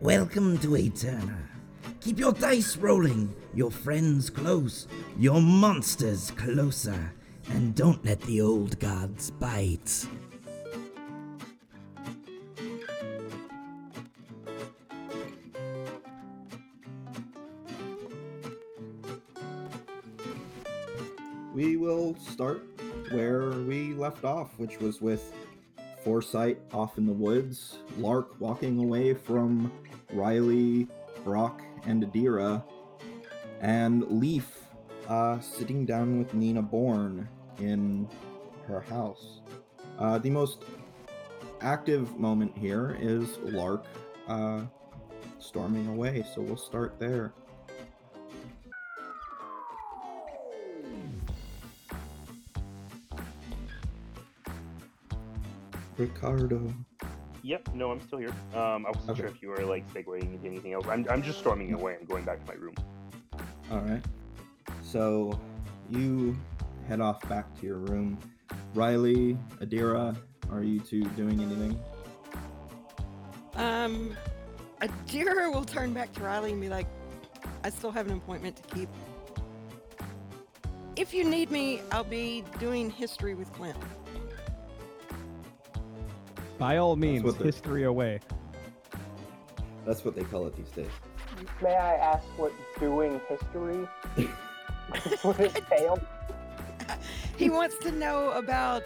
Welcome to Eterna. Keep your dice rolling, your friends close, your monsters closer, and don't let the old gods bite. we will start where we left off, which was with Foresight off in the woods, Lark walking away from Riley, Brock, and Adira, and Leaf uh, sitting down with Nina Bourne in her house. Uh, the most active moment here is Lark uh, storming away, so we'll start there. Ricardo. Yep, no, I'm still here. Um, I wasn't Okay. sure if you were like segueing into anything else. I'm, I'm just storming away I'm going back to my room. All right. So you head off back to your room. Riley, Adira, are you two doing anything? Um, Adira will turn back to Riley and be like, I still have an appointment to keep. If you need me, I'll be doing history with Clint. By all means, what history away. That's what they call it these days. May I ask what doing history would entail? He wants to know about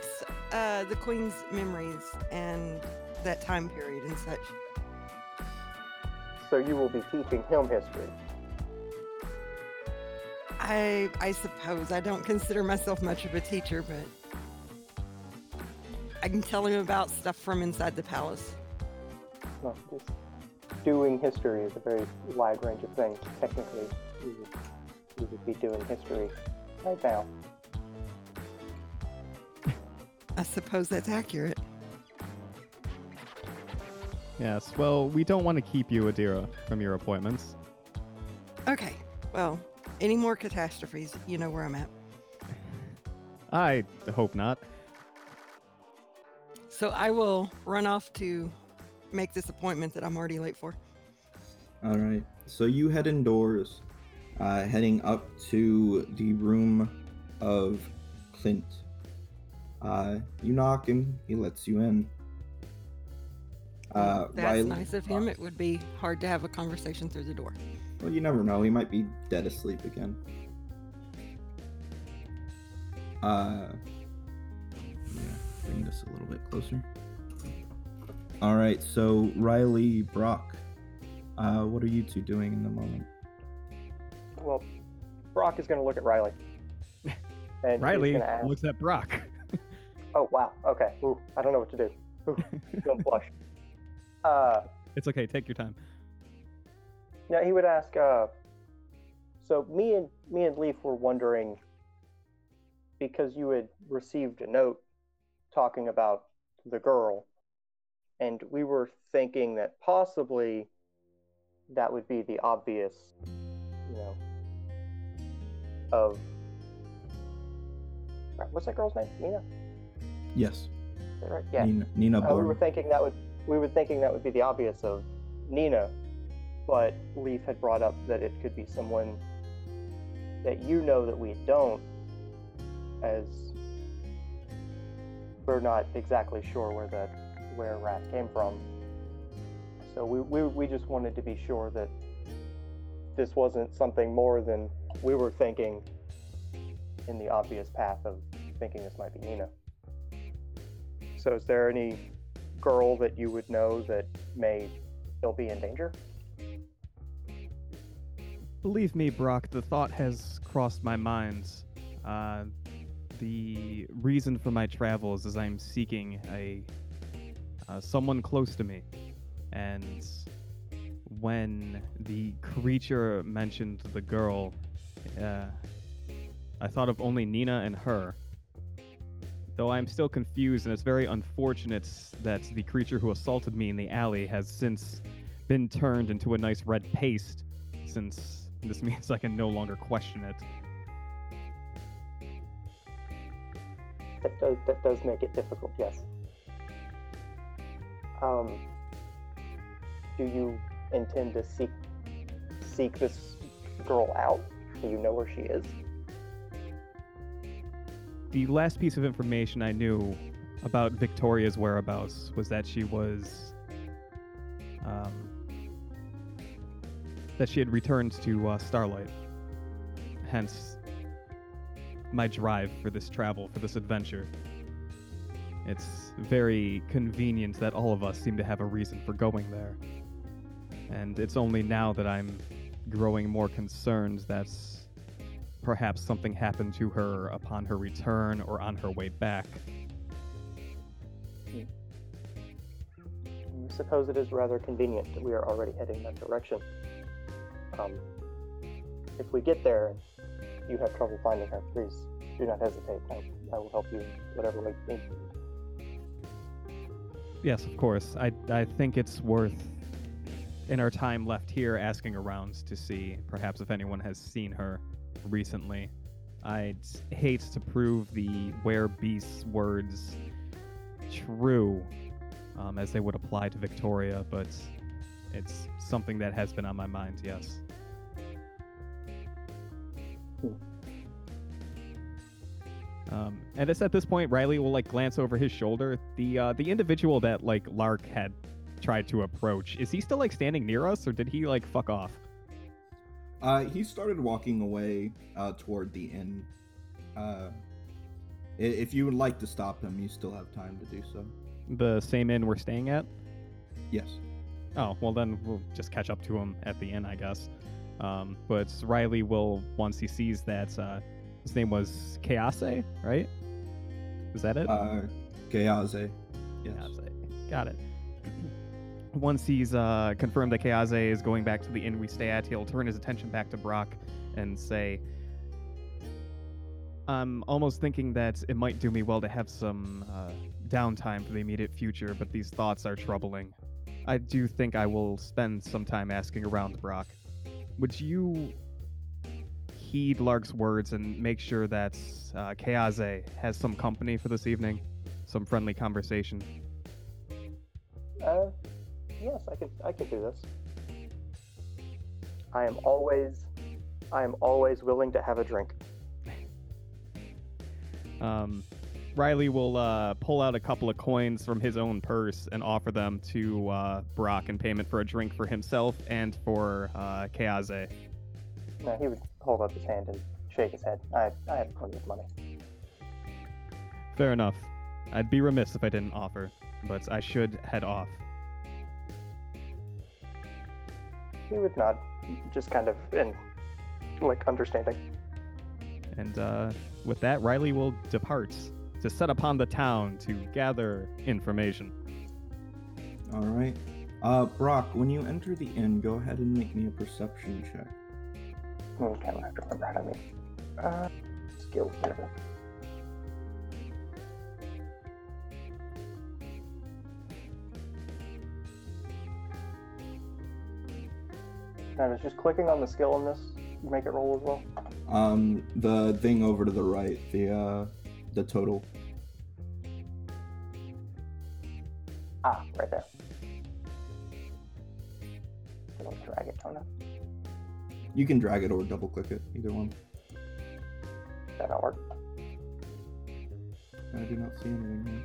uh, the Queen's memories and that time period and such. So you will be teaching him history. I I suppose I don't consider myself much of a teacher, but I can tell him about stuff from inside the palace. No, just doing history is a very wide range of things. Technically, you would, you would be doing history right now. I suppose that's accurate. Yes, well, we don't want to keep you, Adira, from your appointments. Okay, well, any more catastrophes, you know where I'm at. I hope not. So I will run off to make this appointment that I'm already late for. All right. So you head indoors, uh, heading up to the room of Clint. Uh, you knock him. He lets you in. Uh, That's Riley- nice of him. It would be hard to have a conversation through the door. Well, you never know. He might be dead asleep again. Uh, bring this a little bit closer. All right, so Riley, Brock, uh, what are you two doing in the moment? Well, Brock is going to look at Riley. And he's Riley ask, looks at Brock. Oh wow. Okay. Ooh, I don't know what to do. Ooh, don't blush. Uh, It's okay, take your time. yeah, he would ask. Uh, so me and me and Leaf were wondering because you had received a note talking about the girl, and we were thinking that possibly that would be the obvious, you know, of what's that girl's name? Nina. Yes, Is that right? Yeah. Nina, Nina Uh, we were thinking that would we were thinking that would be the obvious of Nina, but Leaf had brought up that it could be someone that you know that we don't, as we're not exactly sure where that where Rat came from. So we, we we just wanted to be sure that this wasn't something more than we were thinking in the obvious path of thinking this might be Nina. So, is there any girl that you would know that may still be in danger? Believe me, Brock, the thought has crossed my mind. Uh, the reason for my travels is I'm seeking a uh, someone close to me, and when the creature mentioned the girl, uh, I thought of only Nina and her. Though I'm still confused, and it's very unfortunate that the creature who assaulted me in the alley has since been turned into a nice red paste, since this means I can no longer question it. That does that does make it difficult. Yes. Um. Do you intend to seek seek this girl out? Do you know where she is? The last piece of information I knew about Victoria's whereabouts was that she was um, that she had returned to uh, Starlight. Hence, my drive for this travel, for this adventure. It's very convenient that all of us seem to have a reason for going there. And it's only now that I'm growing more concerned that perhaps something happened to her upon her return or on her way back. I suppose it is rather convenient that we are already heading that direction. Um, if we get there and you have trouble finding her, please do not hesitate. I, I will help you in whatever way you need. Yes, of course. I, I think it's worth, in our time left here, asking around to see perhaps if anyone has seen her recently. I'd hate to prove the were-beasts words true um, as they would apply to Victoria, but it's something that has been on my mind, yes. Um, and it's at this point Riley will like glance over his shoulder. The uh, the individual that like Lark had tried to approach is he still like standing near us, or did he like fuck off? Uh, he started walking away uh, toward the inn. Uh, if you would like to stop him, you still have time to do so. The same inn we're staying at. Yes. Oh well, then we'll just catch up to him at the inn, I guess. Um, but Riley will once he sees that uh, his name was Keaze, right? Is that it? Uh, Geaze. Yes. Got it. Once he's uh, confirmed that Keaze is going back to the inn we stay at, he'll turn his attention back to Brock and say, I'm almost thinking that it might do me well to have some uh, downtime for the immediate future, but these thoughts are troubling. I do think I will spend some time asking around Brock. Would you heed Lark's words and make sure that uh, Keaze has some company for this evening? Some friendly conversation? Uh, yes, I could. I could do this. I am always, I am always willing to have a drink. Um, Riley will uh, pull out a couple of coins from his own purse and offer them to uh, Brock in payment for a drink for himself and for uh, Keaze. No, he would hold up his hand and shake his head. I, I have plenty of money. Fair enough. I'd be remiss if I didn't offer, but I should head off. He would nod, just kind of in, like, understanding. And uh, with that, Riley will depart to set upon the town to gather information. All right. Uh, Brock, when you enter the inn, go ahead and make me a perception check. Okay, I have to remember how to make. Uh, skill here. Now, does just clicking on the skill in this make it roll as well? Um, the thing over to the right, the uh, the total. Ah, right there. Drag it on it. You can drag it or double click it, either one. That not work. I do not see anything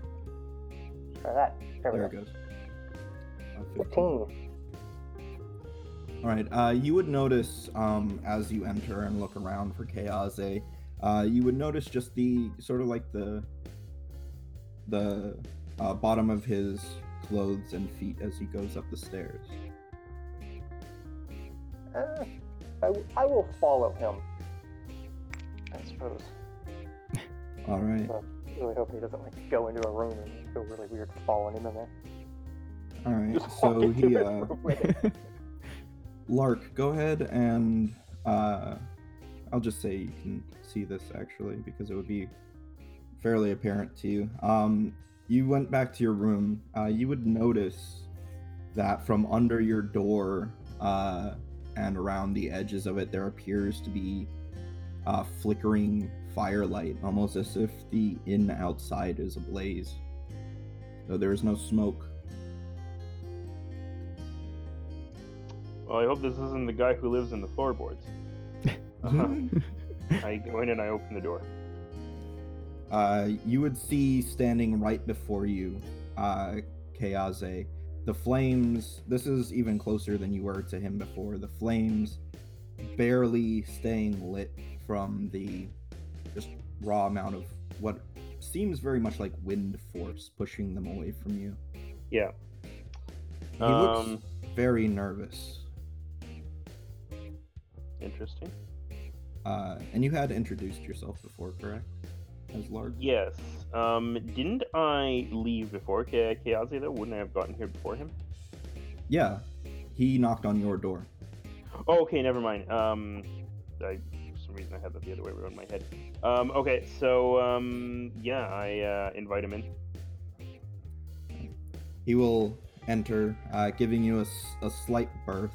here. Try that. There, here. we There go. it goes. Uh, 15. Fifteen. All right. Uh, you would notice um, as you enter and look around for Kaze, uh, you would notice just the sort of like the the uh, bottom of his clothes and feet as he goes up the stairs. Uh, I, w- I will follow him. I suppose. All right. I really hope he doesn't like go into a room and feel really weird following him in there. All right. Just So he, uh, room with him. Lark, go ahead and uh, I'll just say you can see this actually because it would be fairly apparent to you. Um, you went back to your room. Uh, you would notice that from under your door uh, and around the edges of it, there appears to be uh, flickering firelight, almost as if the inn outside is ablaze. Though there is no smoke. Well, I hope this isn't the guy who lives in the floorboards. Uh-huh. I go in and I open the door. Uh, you would see standing right before you, uh, Keaze. The flames, this is even closer than you were to him before. The flames barely staying lit from the just raw amount of what seems very much like wind force pushing them away from you. Yeah. He looks Um, very nervous. interesting. Uh, and you had introduced yourself before, correct? As Lark? Yes. Um, didn't I leave before Ke- Keaze though? Wouldn't I have gotten here before him? Yeah. He knocked on your door. Oh, okay, never mind. Um, I, for some reason I had that the other way around my head. Um, okay, so um, yeah, I uh, invite him in. He will enter, uh, giving you a slight berth.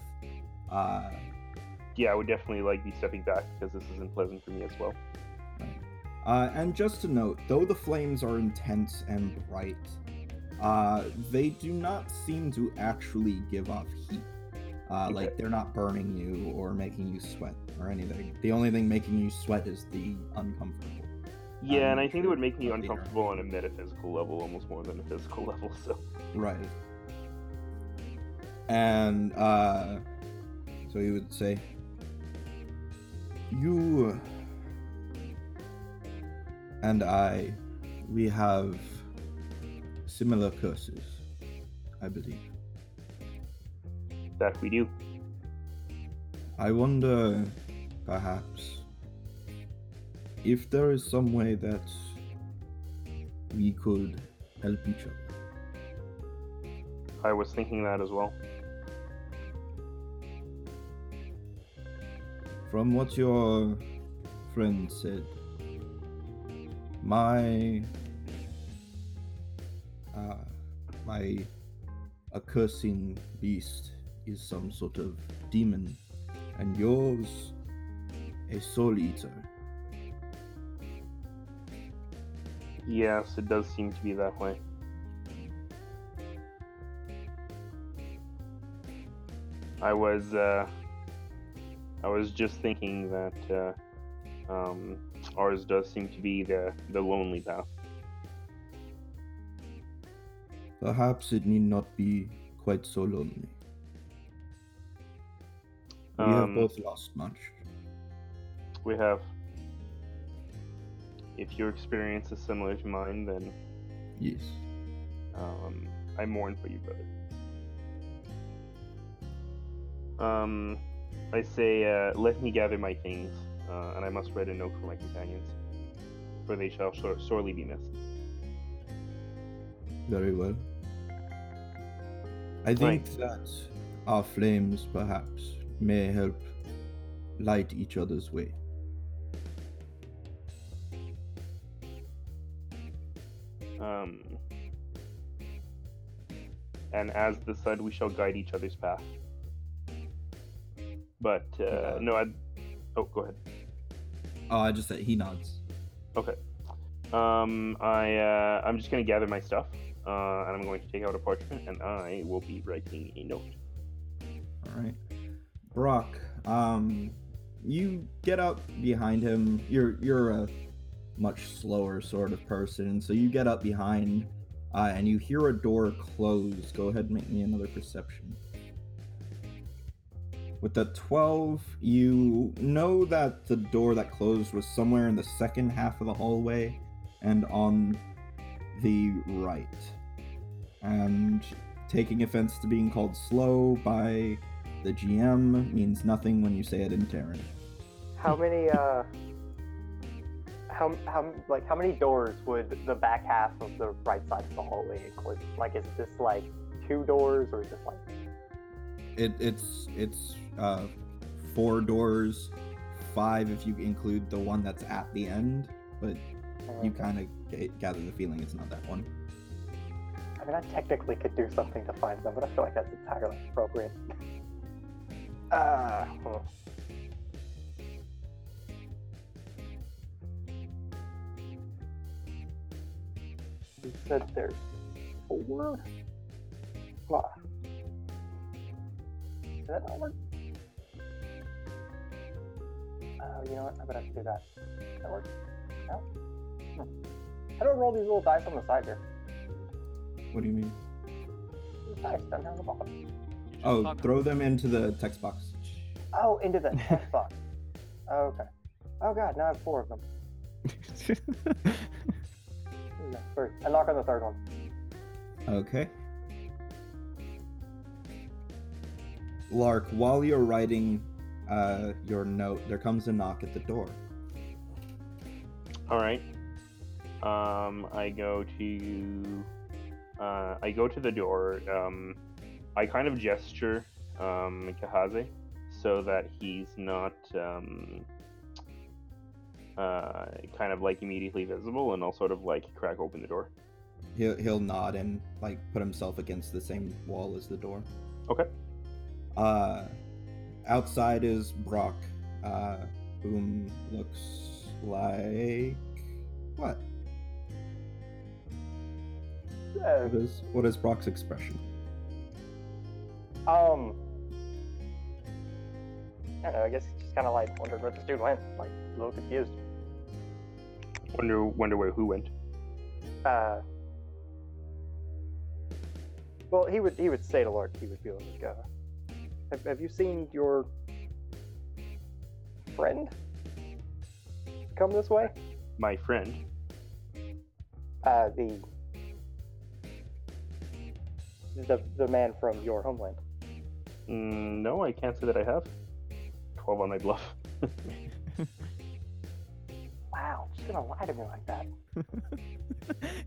Uh, Yeah, I would definitely like be stepping back because this isn't pleasant for me as well. Uh, and just to note, though the flames are intense and bright, uh, they do not seem to actually give off heat. Uh, Okay. Like they're not burning you or making you sweat or anything. The only thing making you sweat is the uncomfortable. Yeah, I'm and I think it would make me uncomfortable on a metaphysical level almost more than a physical level. So Right. And uh so you would say You and I we have similar curses, I believe. that we do. I wonder perhaps if there is some way that we could help each other. I was thinking that as well. From what your friend said, my uh, my accursing beast is some sort of demon, and yours a soul eater. Yes, it does seem to be that way. I was uh, I was just thinking that uh, um, ours does seem to be the the lonely path. Perhaps it need not be quite so lonely. We have Um, both lost much. We have. If your experience is similar to mine, then Yes. um, I mourn for you, brother. Um, I say, uh, let me gather my things, uh, and I must write a note for my companions, for they shall sor- sorely be missed. Very well. I think that our flames perhaps may help light each other's way. Um, and as the sun, we shall guide each other's path. But uh, Yeah. no, I. Oh, go ahead. Oh, I just said he nods. Okay. Um, I uh, I'm just gonna gather my stuff, uh, and I'm going to take out a parchment, and I will be writing a note. All right. Brock, um, you get up behind him. You're you're a much slower sort of person, so you get up behind, uh, and you hear a door close. Go ahead and make me another perception. With the 12, you know that the door that closed was somewhere in the second half of the hallway and on the right. And taking offense to being called slow by the GM means nothing when you say it in Terran. How many uh how how like how many doors would the back half of the right side of the hallway include? Like is this like two doors or is this like It, it's it's uh, four doors, five if you include the one that's at the end, but you kind of gather the feeling it's not that one. I mean I technically could do something to find them, but I feel like that's entirely inappropriate. Ah, huh. You said there's four? Ah. Did that not work? Oh, you know what? I better have to do that. That work? No? Hmm. How do I roll these little dice on the side here? What do you mean? These dice down here on the bottom. Oh, throw them into the text box. Oh, into the text box. Okay. Oh god, now I have four of them. Three. I knock on the third one. Okay. Lark, while you're writing uh, your note, there comes a knock at the door. All right. Um, I go to, uh, I go to the door. Um, I kind of gesture, um, Kahaze, so that he's not, um, uh, kind of like immediately visible, and I'll sort of like crack open the door. He'll he'll nod and like put himself against the same wall as the door. Okay. Uh, outside is Brock, uh, whom looks like what? Uh, What is what is Brock's expression? um. I don't know, I guess he's just kind of like wondered where this dude went. Like, a little confused. Wonder, wonder where who went. Uh. Well, he would he would say to Lark, he would be like, uh, have, have you seen your friend come this way? My friend. Uh, the the the man from your homeland. Mm, no, I can't say that I have. Twelve on my bluff. Wow, just gonna lie to me like that.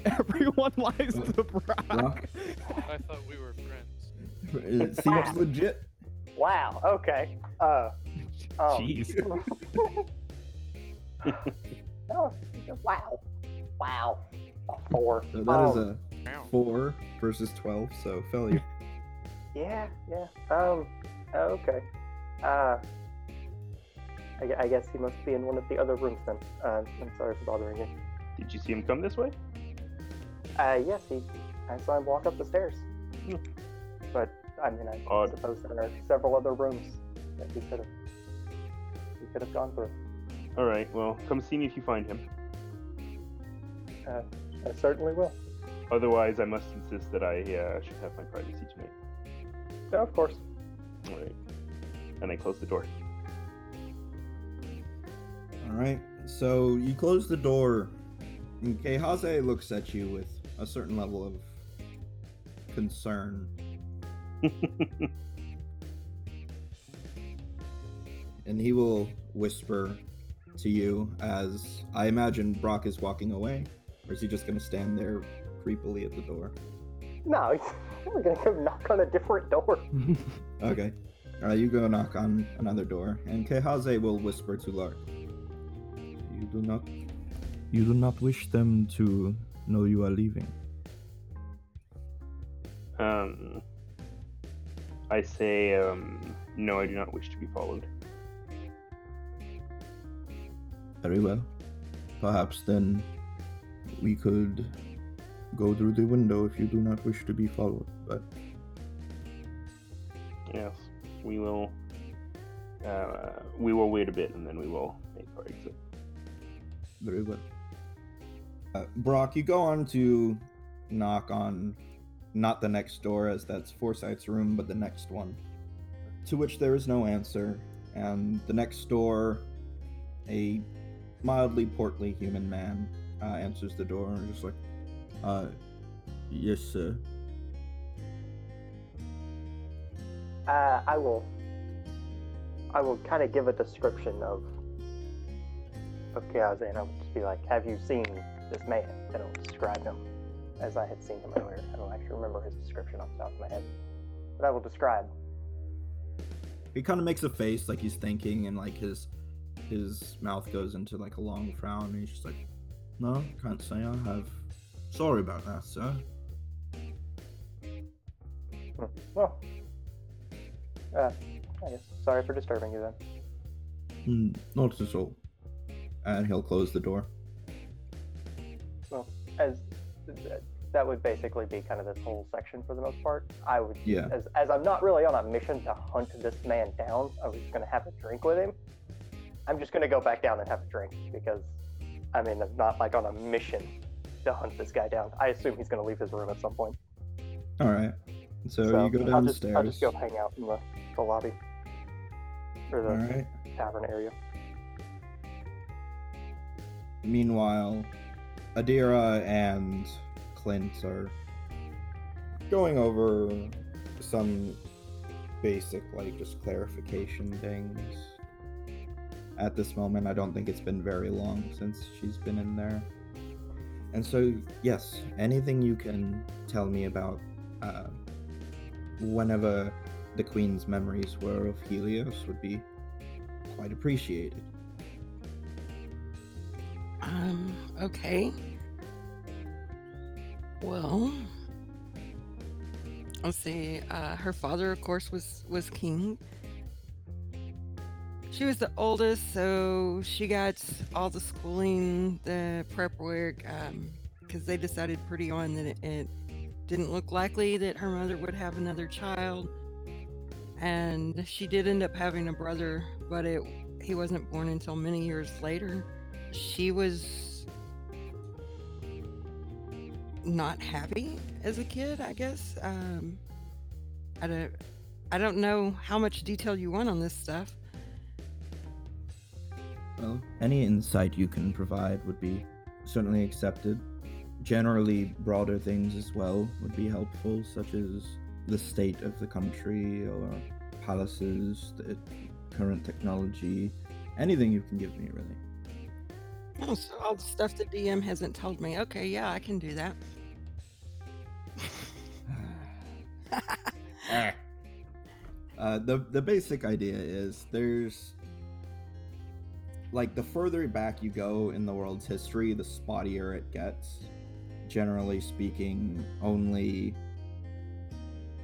Everyone lies to Brock. Brock? I thought we were friends. It seems legit. Wow. Okay. Uh. Um, Jeez. no, wow. Wow. A four. So that is Um, a four versus twelve, so failure. Yeah, yeah. Um, okay. Uh, I, I guess he must be in one of the other rooms then. Uh, I'm sorry for bothering you. Did you see him come this way? Uh, yes, he. I saw him walk up the stairs. Hmm. But I mean, I Odd. suppose there are several other rooms that he could have. He could have gone through. All right. Well, come see me if you find him. Uh, I certainly will. Otherwise, I must insist that I uh, should have my privacy tonight. Yeah, of course. All right. And I close the door. All right. So you close the door, and Kehaze looks at you with a certain level of concern, and he will whisper to you as I imagine Brock is walking away, or is he just going to stand there creepily at the door? No, he's we're gonna go knock on a different door. Okay. Uh, you go knock on another door, and Kehaze will whisper to Lark. You do not. You do not wish them to know you are leaving. um, I say, um, no, I do not wish to be followed. Very well. Perhaps then we could go through the window if you do not wish to be followed. But Yes, we will. Uh, we will wait a bit, and then we will make our exit. very well. Uh, Brock, you go on to knock on not the next door, as that's Forsyth's room, but the next one. To which there is no answer, and the next door, a mildly portly human man uh, answers the door and is just like, uh, yes, sir. Uh, I will. I will kind of give a description of of Keaze, and I will just be like, "Have you seen this man?" And I'll describe him as I had seen him earlier. I don't actually remember his description off the top of my head, but I will describe. He kind of makes a face like he's thinking, and like his his mouth goes into like a long frown, and he's just like, "No, can't say I have. Sorry about that, sir." Hmm. Well, uh, I guess sorry for disturbing you then. "Hmm, not at all. And he'll close the door. Well, as that would basically be kind of this whole section for the most part. I would, Yeah. as, as I'm not really on a mission to hunt this man down, I was just going to have a drink with him. I'm just going to go back down and have a drink because, I mean, I'm not like on a mission to hunt this guy down. I assume he's going to leave his room at some point. All right. So, you go I'll just, downstairs. I'll just go hang out in the, the lobby or the right. tavern area. Meanwhile, Adira and Clint are going over some basic, like, just clarification things. At this moment, I don't think it's been very long since she's been in there. And so, yes, anything you can tell me about uh, whenever the Queen's memories were of Helios would be quite appreciated. Um, okay. Well, let's see. Uh, her father, of course, was was king. She was the oldest, so she got all the schooling, the prep work, because they decided pretty on that it, it didn't look likely that her mother would have another child. And she did end up having a brother, but it he wasn't born until many years later she was not happy as a kid i guess um i don't i don't know how much detail you want on this stuff Well, any insight you can provide would be certainly accepted. Generally, broader things as well would be helpful, such as the state of the country or palaces, the current technology, anything you can give me, really. Oh so all the stuff the dm hasn't told me. Okay yeah i can do that. Uh, the the basic idea is there's like the further back you go in the world's history, the spottier it gets. Generally speaking, only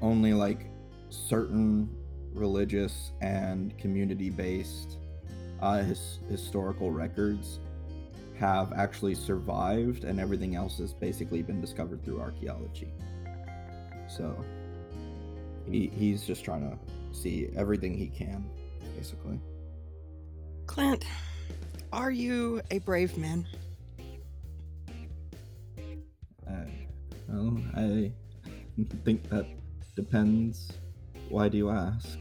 only like certain religious and community based uh, his, historical records have actually survived, and everything else has basically been discovered through archaeology. So he, he's just trying to see everything he can, basically. clint are you a brave man Uh, well, I think that depends. Why do you ask?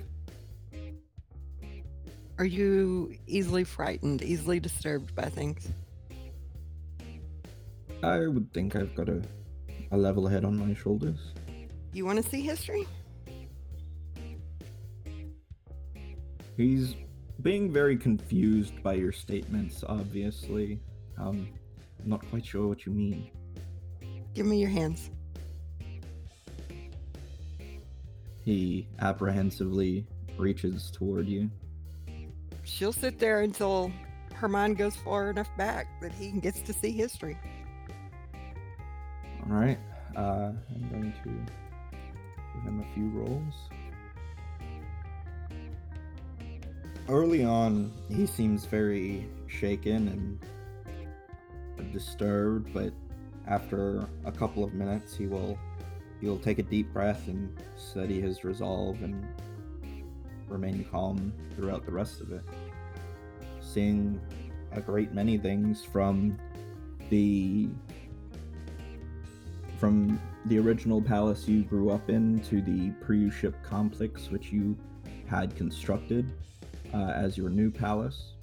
are you easily frightened easily disturbed by things I would think I've got a, a level head on my shoulders. you want to see history He's being very confused by your statements, obviously. Um, I'm not quite sure what you mean. give me your hands He apprehensively reaches toward you. she'll sit there until her mind goes far enough back that he gets to see history right. Uh, I'm going to give him a few rolls. Early on, he seems very shaken and disturbed, but after a couple of minutes, he will he'll take a deep breath and steady his resolve and remain calm throughout the rest of it. Seeing a great many things from the from the original palace you grew up in to the Priu ship complex which you had constructed uh, as your new palace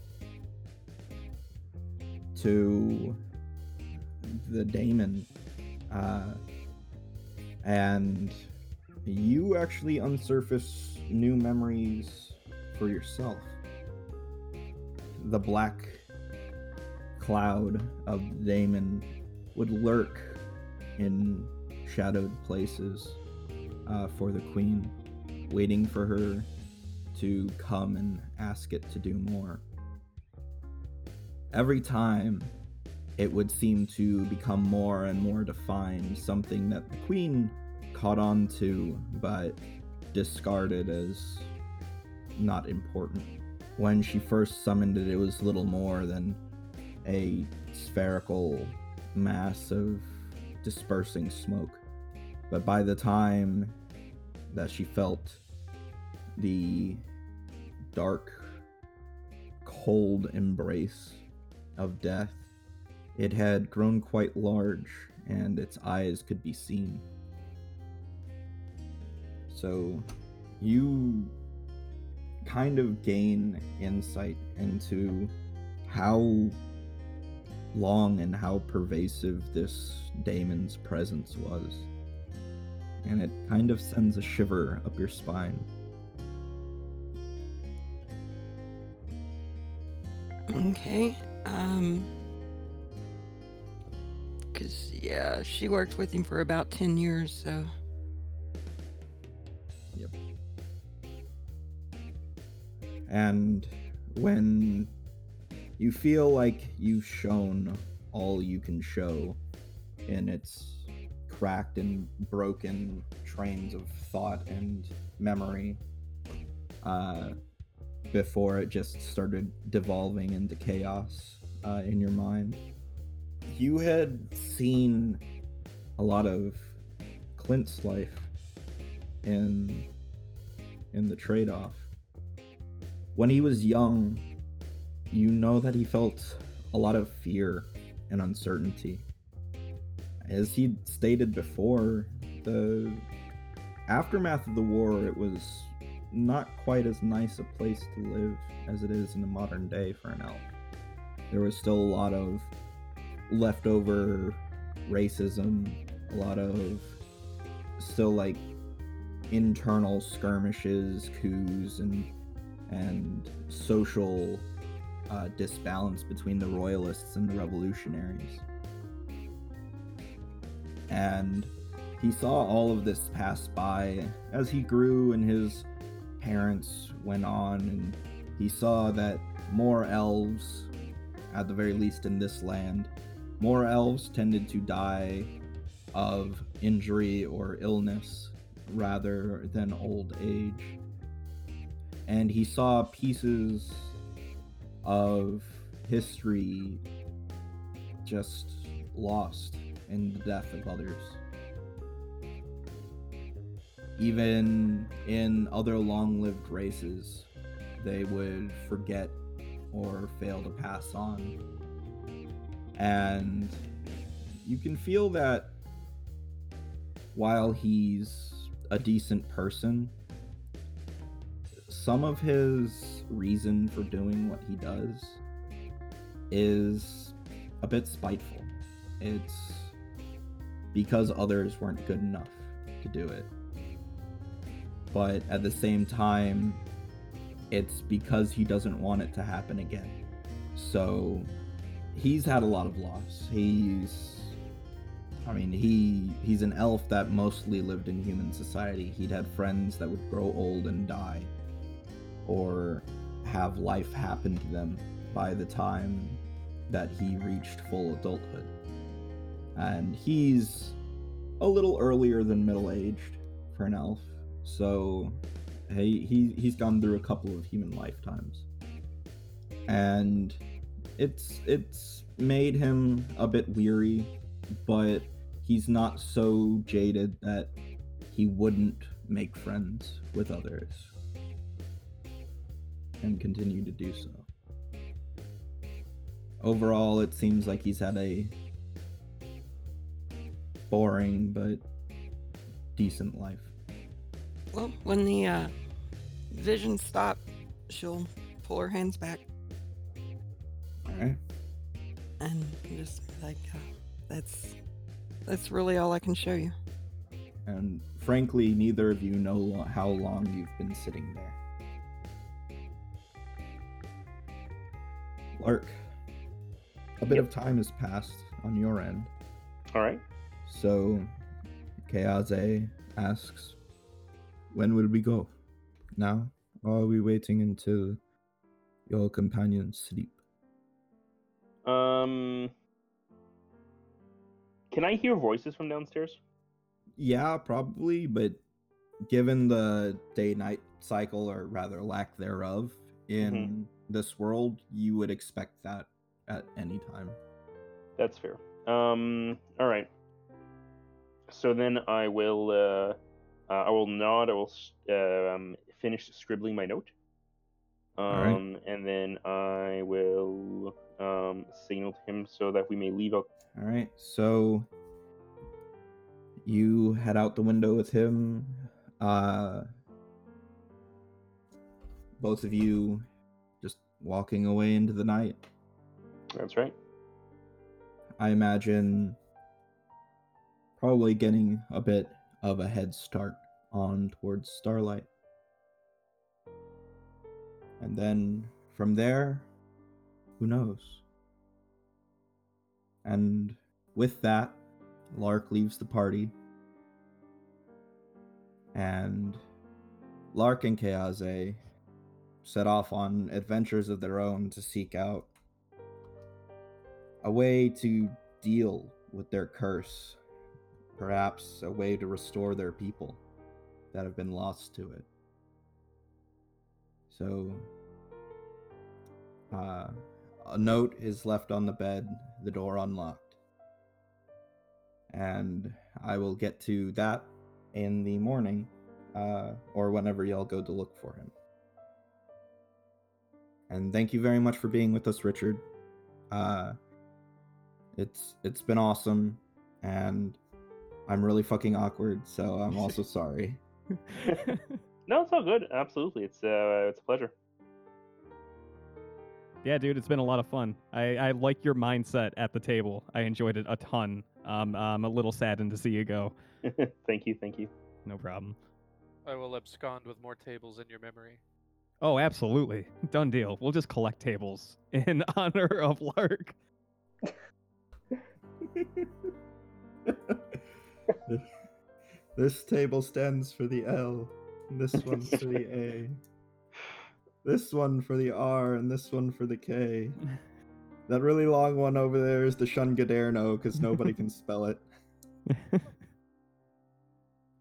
to the daemon uh, and you actually unsurface new memories for yourself. The black cloud of daemon would lurk in shadowed places uh, for the queen, waiting for her to come and ask it to do more. Every time, it would seem to become more and more defined, something that the queen caught on to but discarded as not important. When she first summoned it, it was little more than a spherical mass of dispersing smoke. But by the time that she felt the dark, cold embrace of death, it had grown quite large and its eyes could be seen. So you kind of gain insight into how long and how pervasive this daemon's presence was. And it kind of sends a shiver up your spine. Okay. Um. Cause yeah, she worked with him for about ten years, so. Yep. And when you feel like you've shown all you can show in its cracked and broken trains of thought and memory, uh, before it just started devolving into chaos uh, in your mind. You had seen a lot of Clint's life in in the trade-off. When he was young, you know that he felt a lot of fear and uncertainty. As he stated before, the aftermath of the war, it was not quite as nice a place to live as it is in the modern day for an elf. There was still a lot of leftover racism, a lot of still like internal skirmishes, coups, and and social uh, disbalance between the royalists and the revolutionaries. And he saw all of this pass by as he grew and his parents went on, and he saw that more elves, at the very least in this land, more elves tended to die of injury or illness rather than old age. And he saw pieces of history just lost in the death of others. Even in other long lived races, they would forget or fail to pass on. And you can feel that while he's a decent person, some of his reason for doing what he does is a bit spiteful. It's because others weren't good enough to do it. But at the same time, it's because he doesn't want it to happen again. So he's had a lot of loss. He's I mean, he he's an elf that mostly lived in human society. He'd had friends that would grow old and die or have life happen to them by the time that he reached full adulthood. And he's a little earlier than middle aged for an elf, so hey, he, he's gone through a couple of human lifetimes. And it's it's made him a bit weary, but he's not so jaded that he wouldn't make friends with others and continue to do so. Overall, it seems like he's had a boring but decent life. Well, when the uh, vision stop, she'll pull her hands back Alright. and just like, uh, "That's that's really all I can show you." And frankly, neither of you know how long you've been sitting there. Lark, a bit Yep. of time has passed on your end. All right. So, Keaze asks, When will we go? Now? Or are we waiting until your companions sleep? Um, can I hear voices from downstairs? Yeah, probably, but given the day night cycle, or rather lack thereof, in this world, you would expect that at any time. That's fair. Um, all right. so then I will uh, uh, I will nod. I will s- um, finish scribbling my note. Um, right. and then I will um, signal to him so that we may leave out. All right, so you head out the window with him. Uh, both of you walking away into the night. That's right. I imagine probably getting a bit of a head start on towards Starlight. And then from there, who knows? And with that, Lark leaves the party. And Lark and Keaze set off on adventures of their own to seek out a way to deal with their curse, perhaps a way to restore their people that have been lost to it. So, uh, a note is left on the bed, the door unlocked. And I will get to that in the morning, uh, or whenever y'all go to look for him. And thank you very much for being with us, Richard. Uh, it's it's been awesome, and I'm really fucking awkward, so I'm also sorry. No, it's all good. Absolutely, it's uh, it's a pleasure. Yeah, dude, it's been a lot of fun. I, I like your mindset at the table. I enjoyed it a ton. Um, I'm a little saddened to see you go. thank you, thank you. No problem. I will abscond with more tables in your memory. Oh, absolutely. Done deal. We'll just collect tables in honor of Lark. this table stands for the L, and this one's for the A. This one for the R, and this one for the K. That really long one over there is the Shungaderno, because nobody can spell it.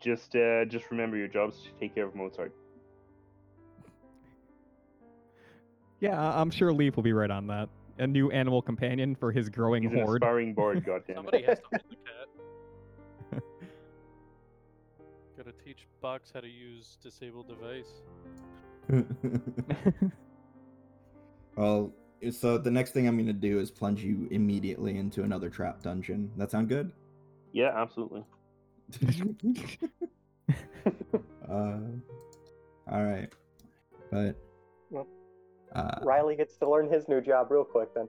Just uh, just remember your job's to take care of Mozart. Yeah, I- I'm sure Leaf will be right on that. A new animal companion for his growing He's an horde. aspiring board. Goddamn Somebody has to hold the cat. Gotta teach Box how to use disable device. well, so the next thing I'm going to do is plunge you immediately into another trap dungeon. That sound good? Yeah, absolutely. uh, all right, but Well, uh, Riley gets to learn his new job real quick then.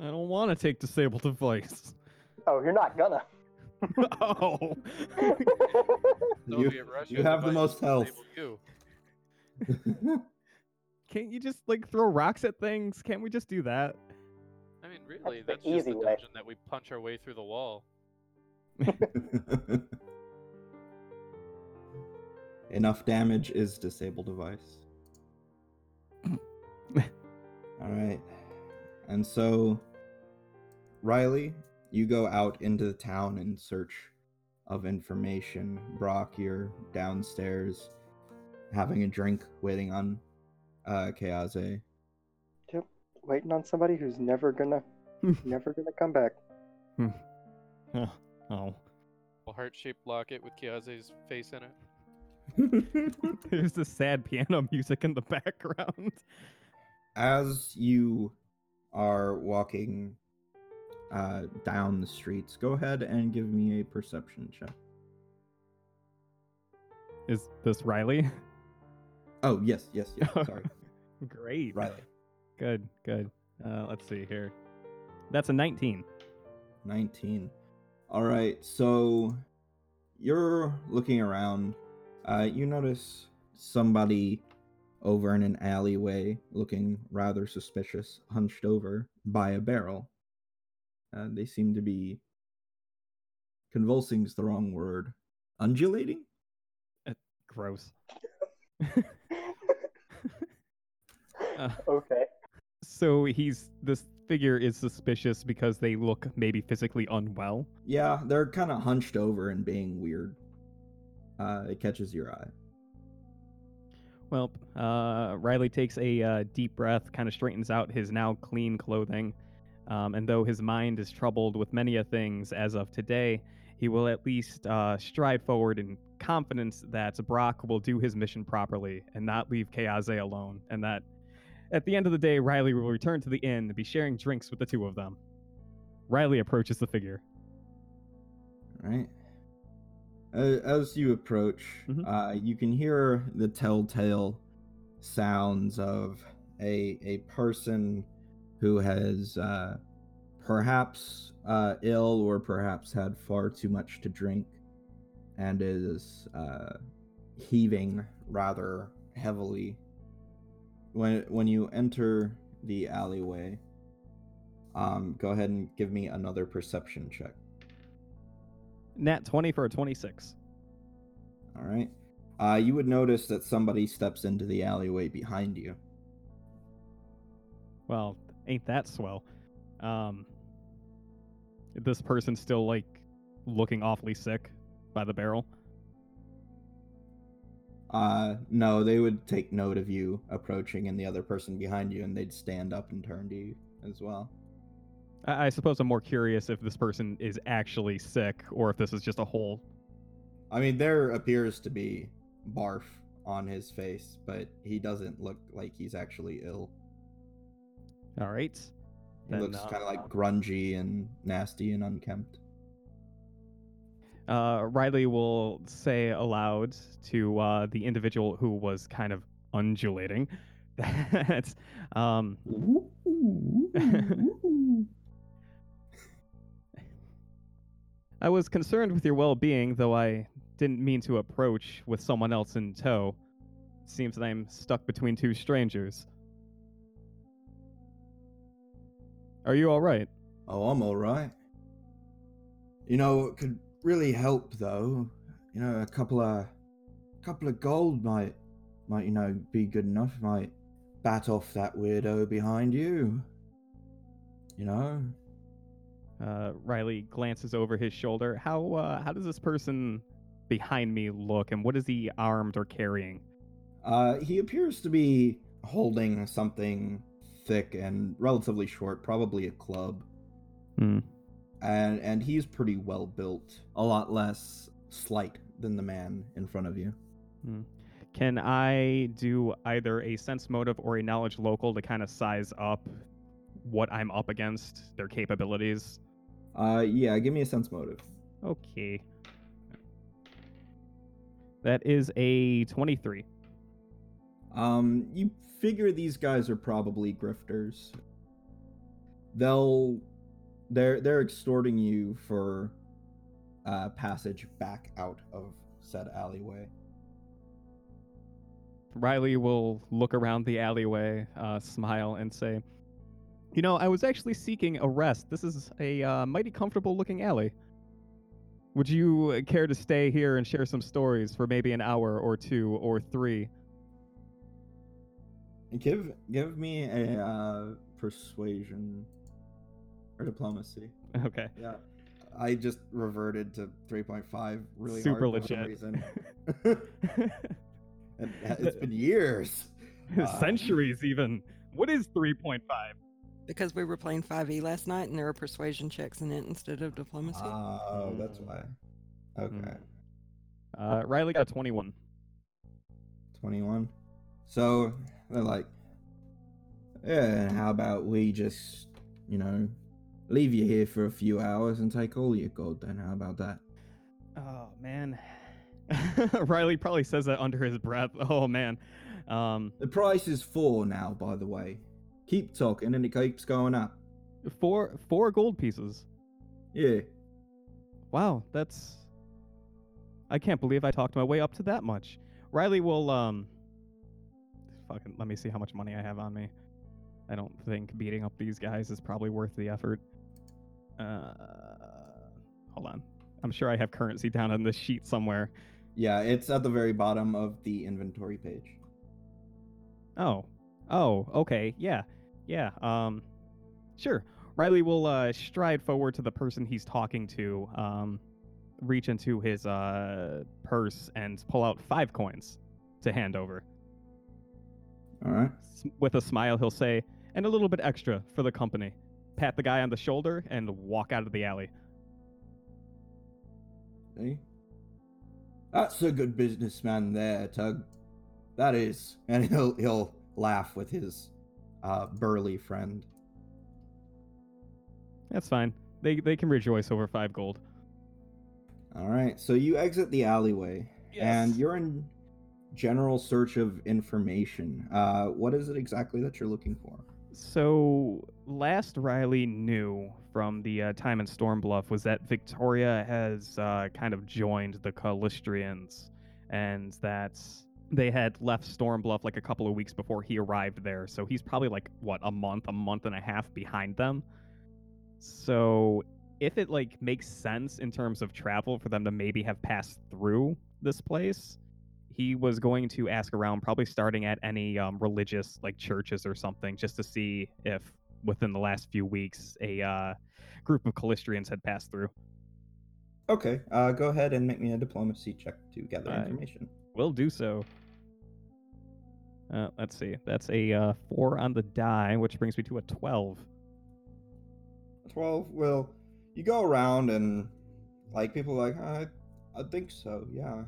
I don't want to take disable device. Oh, you're not gonna. oh. You- Soviet you have the most health. Can't you just like throw rocks at things? Can't we just do that? I mean, really, the that's, just easy the way. dungeon that we punch our way through the wall. Enough damage is disable device. All right, and so Riley, you go out into the town in search of information. Brock, you're downstairs having a drink, waiting on uh, Yep, Waiting on somebody who's never gonna, never gonna come back. Oh. oh. A heart-shaped locket with Keaze's face in it. There's the sad piano music in the background. As you are walking uh, down the streets, go ahead and give me a perception check. Is this Riley? Oh yes, yes, yes. Sorry, Great. Riley. Good, good. Uh, let's see here. That's a 19. 19. All right, so you're looking around. Uh, you notice somebody over in an alleyway looking rather suspicious, hunched over by a barrel. Uh, they seem to be. Convulsing is the wrong word. Undulating? Gross. Uh, Okay. so he's this figure is suspicious because they look maybe physically unwell. Yeah, they're kind of hunched over and being weird. Uh, it catches your eye. Well, uh, Riley takes a uh, deep breath, kind of straightens out his now clean clothing, um, and though his mind is troubled with many a things as of today, he will at least uh, stride forward in confidence that Brock will do his mission properly and not leave Keaze alone, and that at the end of the day, Riley will return to the inn and be sharing drinks with the two of them. Riley approaches the figure. Right. As you approach, Mhm. uh, you can hear the telltale sounds of a a person who has uh, perhaps uh, ill or perhaps had far too much to drink and is uh, heaving rather heavily. When when you enter the alleyway, um, go ahead and give me another perception check. Nat 20 for a 26. All right. Uh, you would notice that somebody steps into the alleyway behind you. Well, ain't that swell? Um, this person's still like looking awfully sick by the barrel. Uh, no, they would take note of you approaching and the other person behind you, and they'd stand up and turn to you as well. I, I suppose I'm more curious if this person is actually sick or if this is just a whole. I mean, there appears to be barf on his face, but he doesn't look like he's actually ill. All right. He Then, looks uh, kind of like grungy and nasty and unkempt. Uh, Riley will say aloud to uh, the individual who was kind of undulating that um, I was concerned with your well being, though I didn't mean to approach with someone else in tow. Seems that I'm stuck between two strangers. Are you alright? Oh, I'm all right. You know, it could really help though. You know, a couple of, a couple of gold might, might you know, be good enough. Might bat off that weirdo behind you. You know. Uh, Riley glances over his shoulder. How uh, how does this person behind me look, and what is he armed or carrying? Uh, he appears to be holding something thick and relatively short, probably a club. Hmm. And and he's pretty well built, a lot less slight than the man in front of you. Can I do either a sense motive or a knowledge local to kind of size up what I'm up against, their capabilities? Uh, yeah, give me a sense motive. Okay. That is a 23. Um, you figure these guys are probably grifters. They'll they're they're extorting you for uh passage back out of said alleyway. Riley will look around the alleyway, uh, smile, and say, You know, I was actually seeking a rest. This is a uh, mighty comfortable looking alley. Would you care to stay here and share some stories for maybe an hour or two or three? Give give me a uh persuasion or diplomacy. Okay. Yeah. I just reverted to 3.5 really Super hard for some reason. It's been years. Uh, Centuries, even. What is 3.5? Because we were playing 5e last night and there were persuasion checks in it instead of diplomacy. Oh, that's why. Okay. Uh, Riley got 21. 21. So they're like, yeah, how about we just, you know, leave you here for a few hours and take all your gold then? How about that? Oh man. Riley probably says that under his breath. Oh man. Um, The price is four now, by the way. Keep talking and it keeps going up. four four gold pieces. Yeah. Wow, that's. I can't believe I talked my way up to that much. Riley will um. Fucking, let me see how much money I have on me. I don't think beating up these guys is probably worth the effort. Uh, hold on. I'm sure I have currency down on this sheet somewhere. Yeah, it's at the very bottom of the inventory page. Oh. Oh, okay. Yeah. Yeah. Um sure. Riley will uh stride forward to the person he's talking to, um reach into his uh purse and pull out 5 coins to hand over. All right. S- With a smile, he'll say, "And a little bit extra for the company." Pat the guy on the shoulder and walk out of the alley. Eh? That's a good businessman there, Tug. That is. And he'll he'll laugh with his uh, burly friend. That's fine. They they can rejoice over five gold. All right. So you exit the alleyway, and you're in general search of information. Uh, what is it exactly that you're looking for? So last Riley knew from the uh, time in Stormbluff was that Victoria has uh, kind of joined the Callistrians, and that they had left Stormbluff like a couple of weeks before he arrived there. So he's probably like what a month, a month and a half behind them. So if it like makes sense in terms of travel for them to maybe have passed through this place, he was going to ask around, probably starting at any um, religious like churches or something, just to see if within the last few weeks a uh, group of Callistrians had passed through. Okay. Uh, go ahead and make me a diplomacy check to gather information. Will do so. Uh, let's see. That's a uh, four on the die, which brings me to a twelve. 12 well you go around and like people like i i think so yeah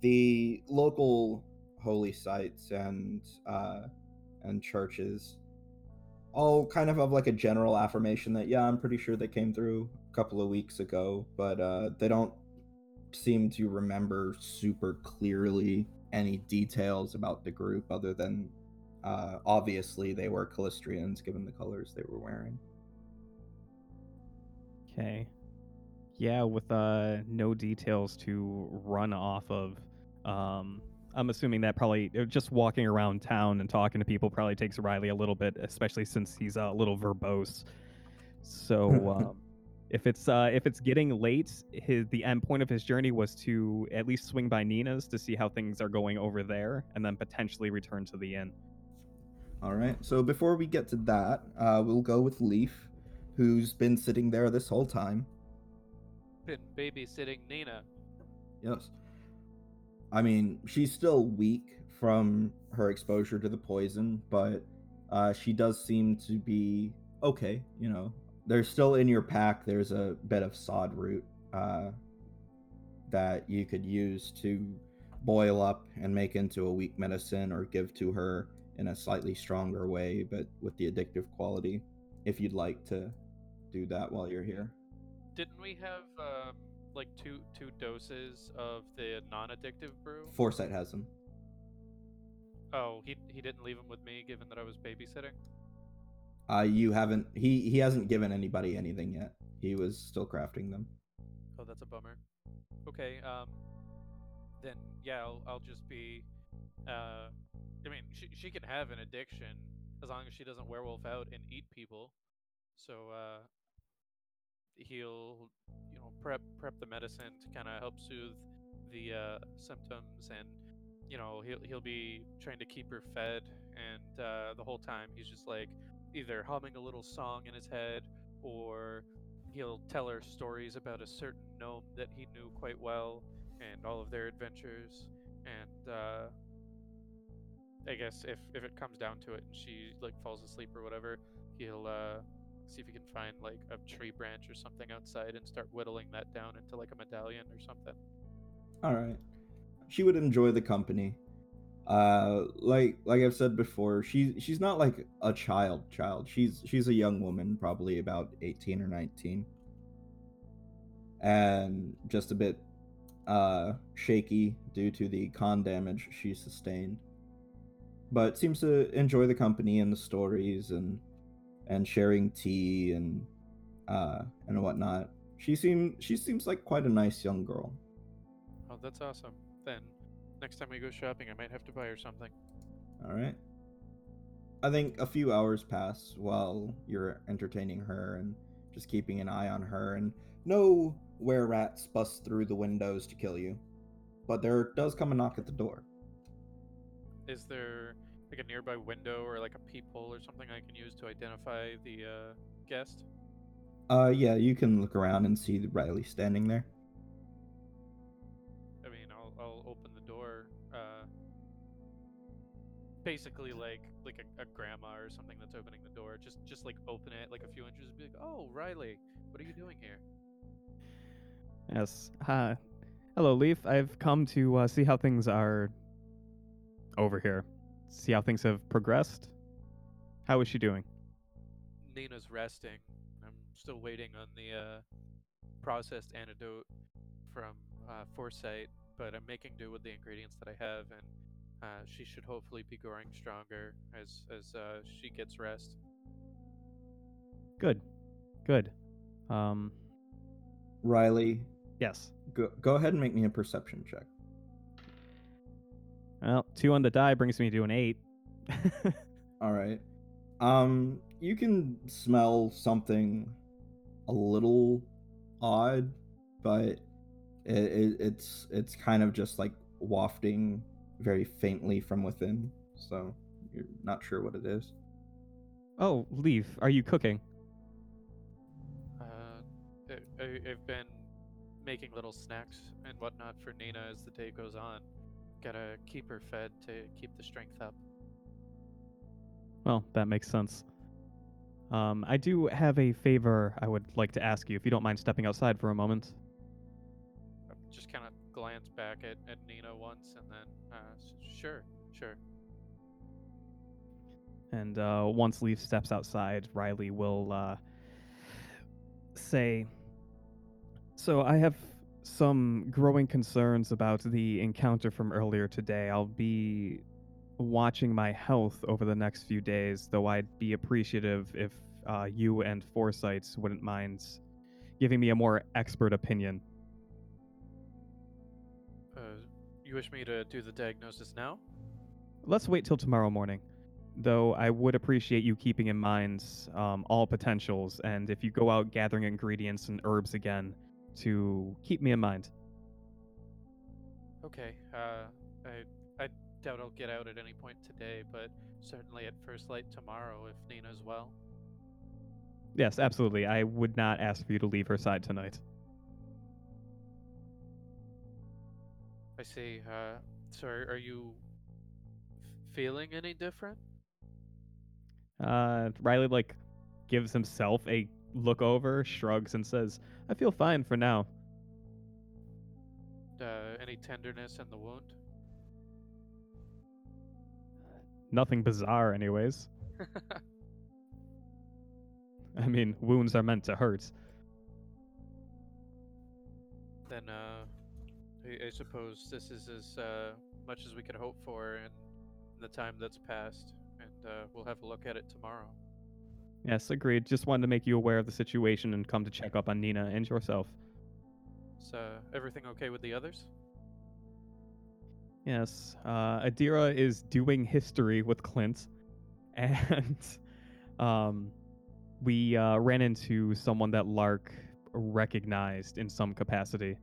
the local holy sites and uh and churches all kind of have like a general affirmation that yeah i'm pretty sure they came through a couple of weeks ago but uh they don't seem to remember super clearly any details about the group other than uh obviously they were callistrians given the colors they were wearing Okay. Yeah, with uh no details to run off of. Um I'm assuming that probably uh, just walking around town and talking to people probably takes Riley a little bit, especially since he's a little verbose. So um, if it's uh, if it's getting late, his the end point of his journey was to at least swing by Nina's to see how things are going over there, and then potentially return to the inn. All right. So before we get to that, uh, we'll go with Leaf, who's been sitting there this whole time. Been babysitting Nina. Yes. I mean, she's still weak from her exposure to the poison, but uh, she does seem to be okay. You know, there's still in your pack. There's a bit of sod root uh, that you could use to boil up and make into a weak medicine, or give to her in a slightly stronger way, but with the addictive quality. If you'd like to do that while you're here. Didn't we have um, like two two doses of the non-addictive brew? Foresight has them. Oh, he he didn't leave them with me, given that I was babysitting. Uh, you haven't. He he hasn't given anybody anything yet. He was still crafting them. Oh, that's a bummer. Okay, um, then yeah, I'll I'll just be, uh, I mean, she she can have an addiction as long as she doesn't werewolf out and eat people. So uh, he'll you know prep prep the medicine to kind of help soothe the uh, symptoms and you know he'll he'll be trying to keep her fed and uh, the whole time he's just like either humming a little song in his head or he'll tell her stories about a certain gnome that he knew quite well and all of their adventures and uh, i guess if if it comes down to it and she like falls asleep or whatever he'll uh, see if he can find like a tree branch or something outside and start whittling that down into like a medallion or something All right. She would enjoy the company. Uh, like like I've said before, she's she's not like a child child. She's she's a young woman, probably about eighteen or nineteen, and just a bit uh shaky due to the con damage she sustained. But seems to enjoy the company and the stories and and sharing tea and uh and whatnot. She seems she seems like quite a nice young girl. oh that's awesome then next time we go shopping i might have to buy her something All right. I think a few hours pass while you're entertaining her and just keeping an eye on her, and no were rats bust through the windows to kill you. But there does come a knock at the door. is there like a nearby window or like a peephole or something i can use to identify the uh, guest Uh, yeah, you can look around and see Riley standing there. Basically, like like a, a grandma or something that's opening the door. Just just like open it like a few inches and be like, "Oh, Riley, what are you doing here?" Yes. Hi. Hello, Leaf. I've come to uh, see how things are over here. See how things have progressed. How is she doing? Nina's resting. I'm still waiting on the uh, processed antidote from uh, Foresight, but I'm making do with the ingredients that I have, and uh, she should hopefully be growing stronger as as uh, she gets rest. Good. Good. Um. Riley, Yes. go, go ahead and make me a perception check. Well, two on the die brings me to an eight. All right. Um, you can smell something a little odd, but it, it, it's it's kind of just like wafting very faintly from within. So you're not sure what it is. oh, Leaf, are you cooking? Uh, I, I, I've been making little snacks and whatnot for Nina as the day goes on. Gotta keep her fed to keep the strength up. Well, that makes sense. Um, I do have a favor I would like to ask you, if you don't mind stepping outside for a moment. I just kind of glance back at, at Nina once and then, uh, sure, sure. And uh, once Leaf steps outside, Riley will uh, say, So I have some growing concerns about the encounter from earlier today. I'll be watching my health over the next few days, though I'd be appreciative if uh, you and Foresights wouldn't mind giving me a more expert opinion. You wish me to do the diagnosis now? Let's wait till tomorrow morning. Though I would appreciate you keeping in mind um, all potentials, and if you go out gathering ingredients and herbs again, to keep me in mind. Okay. Uh, I I doubt I'll get out at any point today, but certainly at first light tomorrow if Nina's well. Yes, absolutely. I would not ask for you to leave her side tonight. I see. Uh, so are, are you feeling any different? Uh, Riley like gives himself a look over, shrugs, and says, "I feel fine for now." Uh, any tenderness in the wound? Nothing bizarre, anyways. I mean, wounds are meant to hurt. then uh, I, I suppose this is as uh, much as we could hope for in the time that's passed, and uh, we'll have a look at it tomorrow. Yes, agreed. Just wanted to make you aware of the situation and come to check up on Nina and yourself. So, uh, everything okay with the others? Yes, uh, Adira is doing history with Clint, and um, we uh, ran into someone that Lark recognized in some capacity.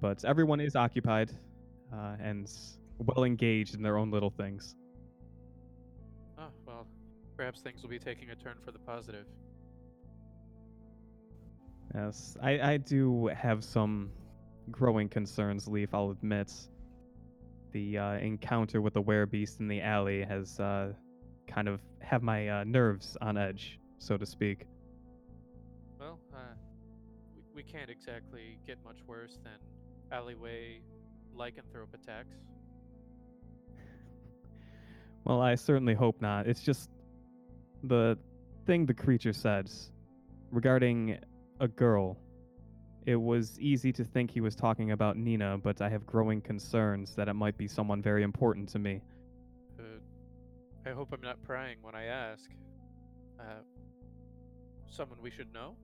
But everyone is occupied uh, and well engaged in their own little things. Oh, well, perhaps things will be taking a turn for the positive. Yes, I, I do have some growing concerns, Leaf, I'll admit. The uh, encounter with the werebeast in the alley has uh, kind of have my uh, nerves on edge, so to speak. Well, uh, we, we can't exactly get much worse than alleyway lycanthrope attacks. Well, I certainly hope not. It's just the thing the creature said regarding a girl. It was easy to think he was talking about Nina, but I have growing concerns that it might be someone very important to me. Uh, I hope I'm not prying when I ask. Uh, someone we should know?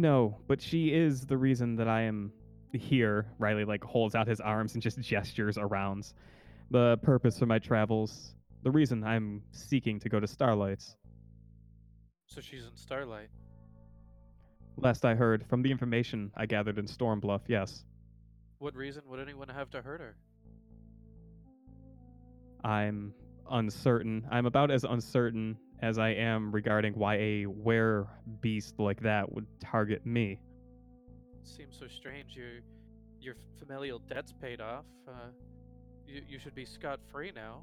No, but she is the reason that I am here. Riley like holds out his arms and just gestures around. The purpose for my travels, the reason I'm seeking to go to Starlights. So she's in Starlight. Last I heard, from the information I gathered in Stormbluff, yes. What reason would anyone have to hurt her? I'm uncertain. I'm about as uncertain as I am regarding why a were beast like that would target me. Seems so strange. Your your familial debt's paid off. Uh, you you should be scot free now.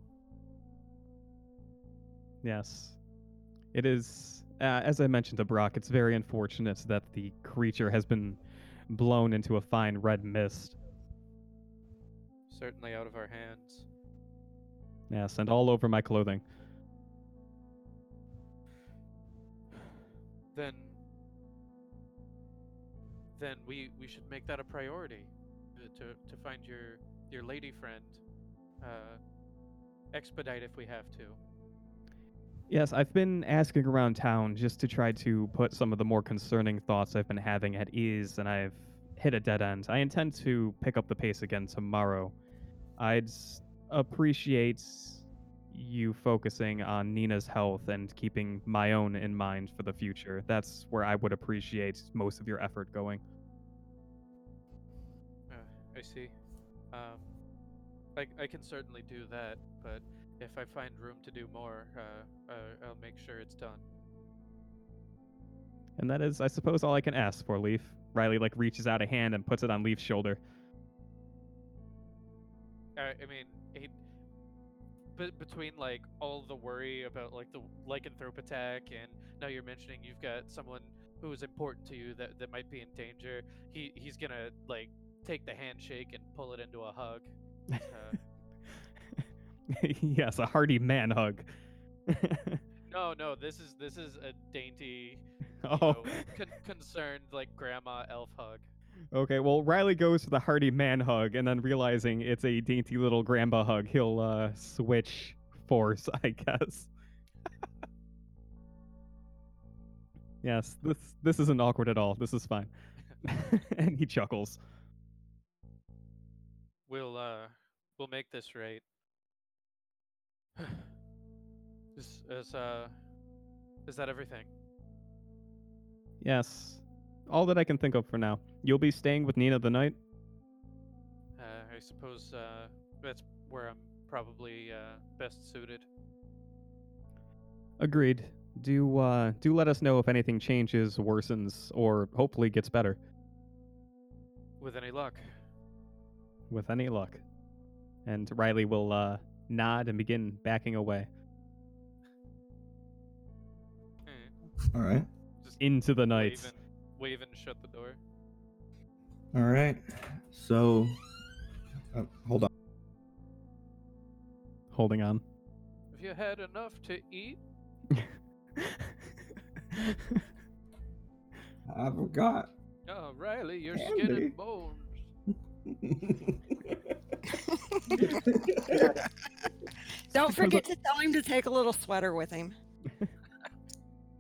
Yes. It is uh, as I mentioned to Brock, it's very unfortunate that the creature has been blown into a fine red mist. Certainly out of our hands. Yes, and all over my clothing. Then then we we should make that a priority uh, to to find your your lady friend. Uh, expedite if we have to. Yes, I've been asking around town just to try to put some of the more concerning thoughts I've been having at ease, and I've hit a dead end. I intend to pick up the pace again tomorrow. I'd appreciate you focusing on Nina's health and keeping my own in mind for the future. That's where I would appreciate most of your effort going. Uh, I see. Um, I I can certainly do that, but if I find room to do more, uh, uh, I'll make sure it's done. And that is, I suppose, all I can ask for, Leaf. Riley like reaches out a hand and puts it on Leaf's shoulder. I, I mean, but between like all the worry about like the lycanthrope attack, and now you're mentioning you've got someone who is important to you that, that might be in danger, he he's gonna like take the handshake and pull it into a hug. Uh, yes, a hearty man hug. no, no, this is this is a dainty, oh, know, con- concerned like grandma elf hug. Okay. Well, Riley goes for the hearty man hug, and then realizing it's a dainty little grandpa hug, he'll uh, switch force, I guess. yes, this this isn't awkward at all. This is fine. and he chuckles. We'll uh we'll make this right. is is uh is that everything? Yes, all that I can think of for now. You'll be staying with Nina the night. Uh, I suppose uh that's where I'm probably uh best suited. Agreed. Do uh do let us know if anything changes, worsens, or hopefully gets better. With any luck. with any luck. And Riley will uh, nod and begin backing away Hmm, All right. Just into the night. wave and, wave and shut the door. All right. So, uh, hold on. Holding on. Have you had enough to eat? I forgot. Oh, Riley, your skin Andy. and bones. Don't forget to tell him to take a little sweater with him.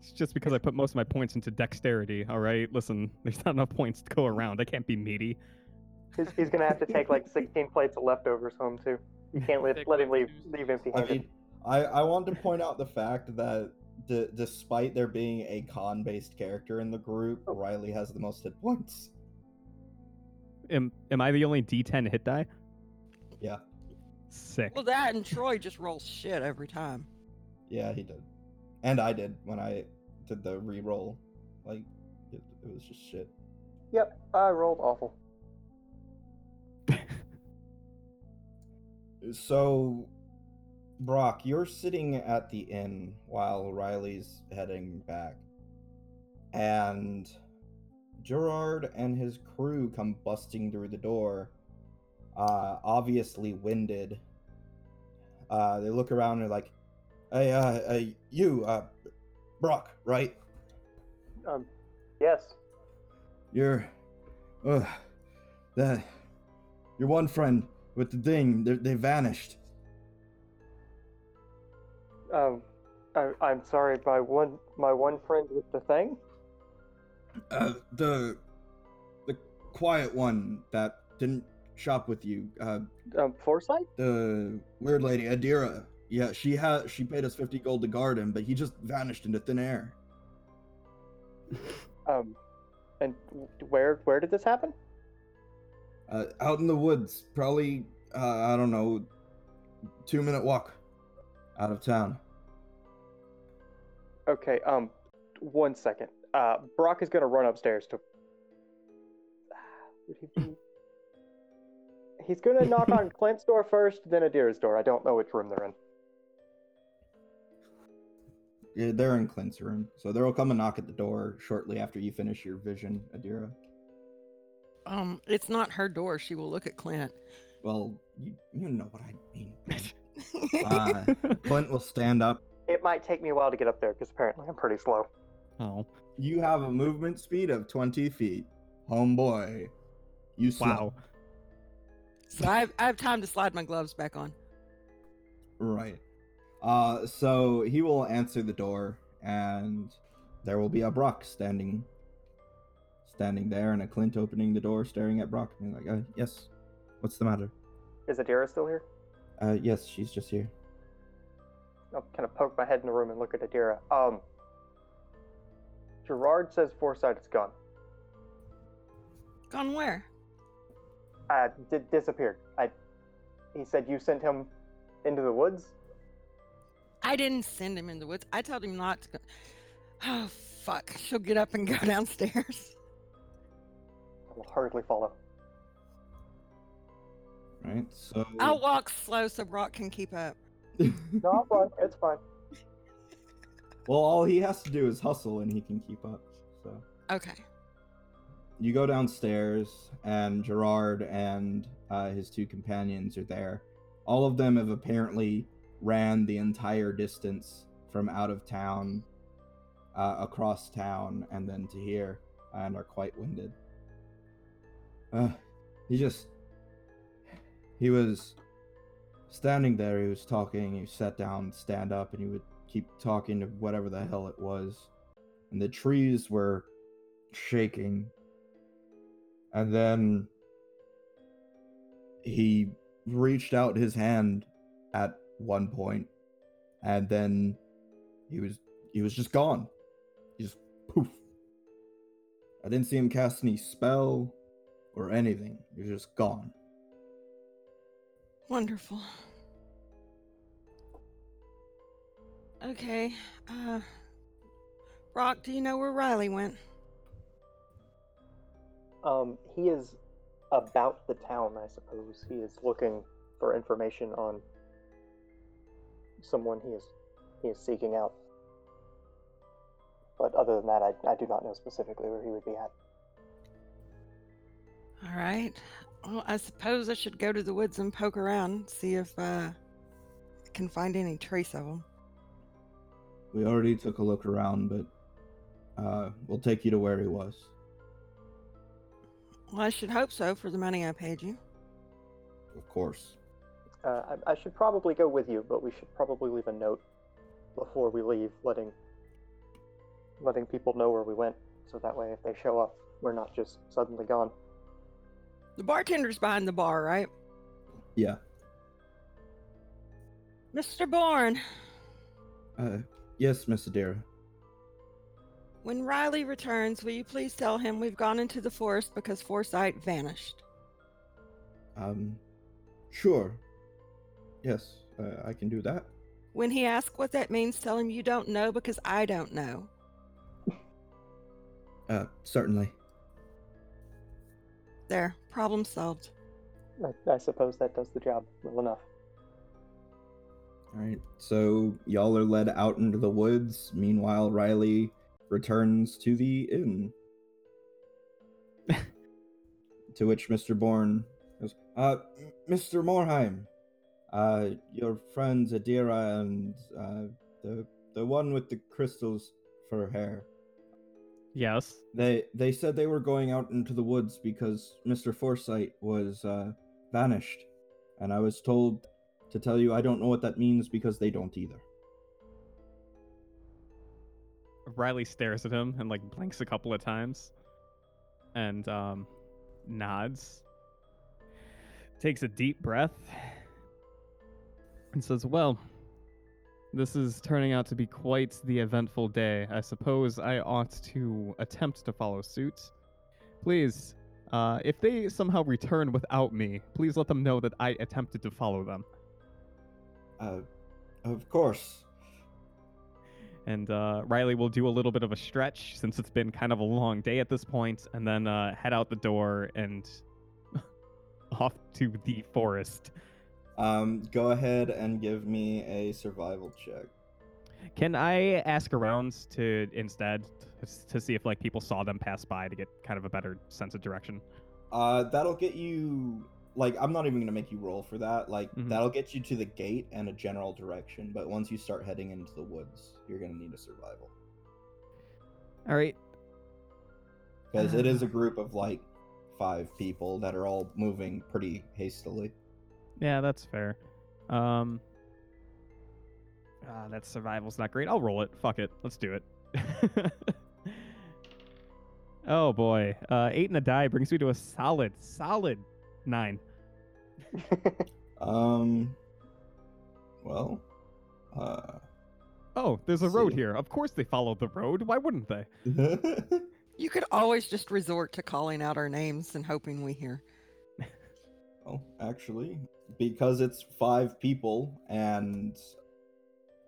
It's just because I put most of my points into dexterity, all right? Listen, there's not enough points to go around. I can't be meaty. He's, he's gonna have to take like 16 plates of leftovers home too. You can't let, let him leave leave empty I handed. mean, I, I want to point out the fact that d- despite there being a con based character in the group, oh. Riley has the most hit points. Am, am I the only D10 hit die? Yeah. Sick. Well, that and Troy just rolls shit every time. Yeah, he did. And I did when I did the re roll. Like, it, it was just shit. Yep, I rolled awful. So, Brock, you're sitting at the inn while Riley's heading back. And Gerard and his crew come busting through the door, uh, obviously winded. Uh, they look around and they're like, hey, uh, uh, you, uh, Brock, right? Um, yes. You're, uh, that, your one friend with the thing, they they vanished. Um, I, I'm sorry. My one my one friend with the thing. Uh, the the quiet one that didn't shop with you. Uh, Um, Foresight. the weird lady Adira. Yeah, she had she paid us fifty gold to guard him, but he just vanished into thin air. Um, and where where did this happen? Uh, out in the woods, probably uh, I don't know, two minute walk out of town. Okay. Um, one second. Uh, Brock is gonna run upstairs to. Would he be? He's gonna knock on Clint's door first, then Adira's door. I don't know which room they're in. Yeah, they're in Clint's room, so there will come a knock at the door shortly after you finish your vision, Adira. Um, it's not her door. She will look at Clint. Well, you, you know what I mean. Uh, Clint will stand up. It might take me a while to get up there because apparently I'm pretty slow. oh, You have a movement speed of 20 feet. Homeboy. You slow. wow. so I have, I have time to slide my gloves back on. Right. Uh, so he will answer the door, and there will be a Brock standing, standing there, and a Clint opening the door, staring at Brock, and like, uh, "Yes, what's the matter?" Is Adira still here? Uh, yes, she's just here. I'll kind of poke my head in the room and look at Adira. Um, Gerard says Foresight is gone. Gone where? Uh, di- disappeared. I. He said you sent him into the woods. I didn't send him in the woods. I told him not to go. Oh, fuck. She'll get up and go downstairs. I will hurriedly follow. Right. So. I'll walk slow so Brock can keep up. No, I'm fine. It's fine. well, all he has to do is hustle, and he can keep up. So. Okay. you go downstairs and gerard and uh, his two companions are there all of them have apparently ran the entire distance from out of town uh, across town and then to here and are quite winded. Uh, he just he was standing there he was talking he sat down stand up and he would keep talking to whatever the hell it was. And the trees were shaking. And then he reached out his hand at one point and then he was he was just gone he just poof i didn't see him cast any spell or anything he was just gone Wonderful. Okay. Uh, Brock, do you know where Riley went? Um, he is about the town, I suppose. He is looking for information on someone he is he is seeking out. But other than that, I, I do not know specifically where he would be at. All right. Well, I suppose I should go to the woods and poke around, see if uh, I can find any trace of him. we already took a look around but uh we'll take you to where he was Well, I should hope so for the money I paid you. of course Uh, I, I should probably go with you, but we should probably leave a note before we leave, letting letting people know where we went, so that way if they show up, we're not just suddenly gone. The bartender's behind the bar, right? yeah Mr. Bourne, uh yes miss adira when Riley returns, will you please tell him we've gone into the forest because Foresight vanished? um sure yes uh, i can do that When he asks what that means, tell him you don't know because I don't know. uh certainly There, problem solved. I, I suppose that does the job well enough. All right, so y'all are led out into the woods. Meanwhile, Riley returns to the inn. to which Mr. Bourne goes, Uh, Mr. Morheim, uh, your friends Adira and uh, the the one with the crystals for her hair. Yes. They they said they were going out into the woods because Mr. Foresight was uh, vanished, and I was told to tell you I don't know what that means because they don't either. Riley stares at him and like blinks a couple of times and um nods. Takes a deep breath and says, "Well, this is turning out to be quite the eventful day. I suppose I ought to attempt to follow suit. Please, uh, if they somehow return without me, please let them know that I attempted to follow them." Uh, of course. and uh, Riley will do a little bit of a stretch since it's been kind of a long day at this point, and then uh, head out the door and off to the forest. Um, go ahead and give me a survival check. Can I ask around to instead to, see if like people saw them pass by to get kind of a better sense of direction? Uh, that'll get you. Like, I'm not even gonna make you roll for that. Like, Mhm. that'll get you to the gate and a general direction. But once you start heading into the woods, you're gonna need a survival All right. because it is a group of like five people that are all moving pretty hastily. Yeah, that's fair. Um. Ah, that survival's not great. I'll roll it. Fuck it. Let's do it. oh boy. Uh, eight and a die brings me to a solid, solid nine. Um. Well. Uh. Oh, there's a road See. here. Of course they followed the road. Why wouldn't they? You could always just resort to calling out our names and hoping we hear. well, actually, because it's five people and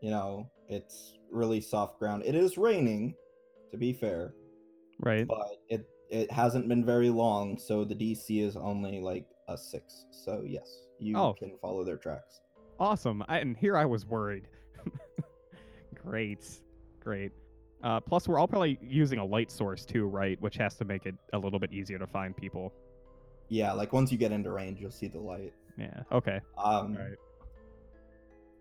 you know it's really soft ground. It is raining, to be fair, Right. but it it hasn't been very long, so the DC is only like a six. So yes, you Oh. can follow their tracks. Awesome. I, and here I was worried. great. Great. Uh, plus, we're all probably using a light source too, right? Which has to make it a little bit easier to find people. Yeah, like once you get into range, you'll see the light. Yeah. Okay. Um, Right.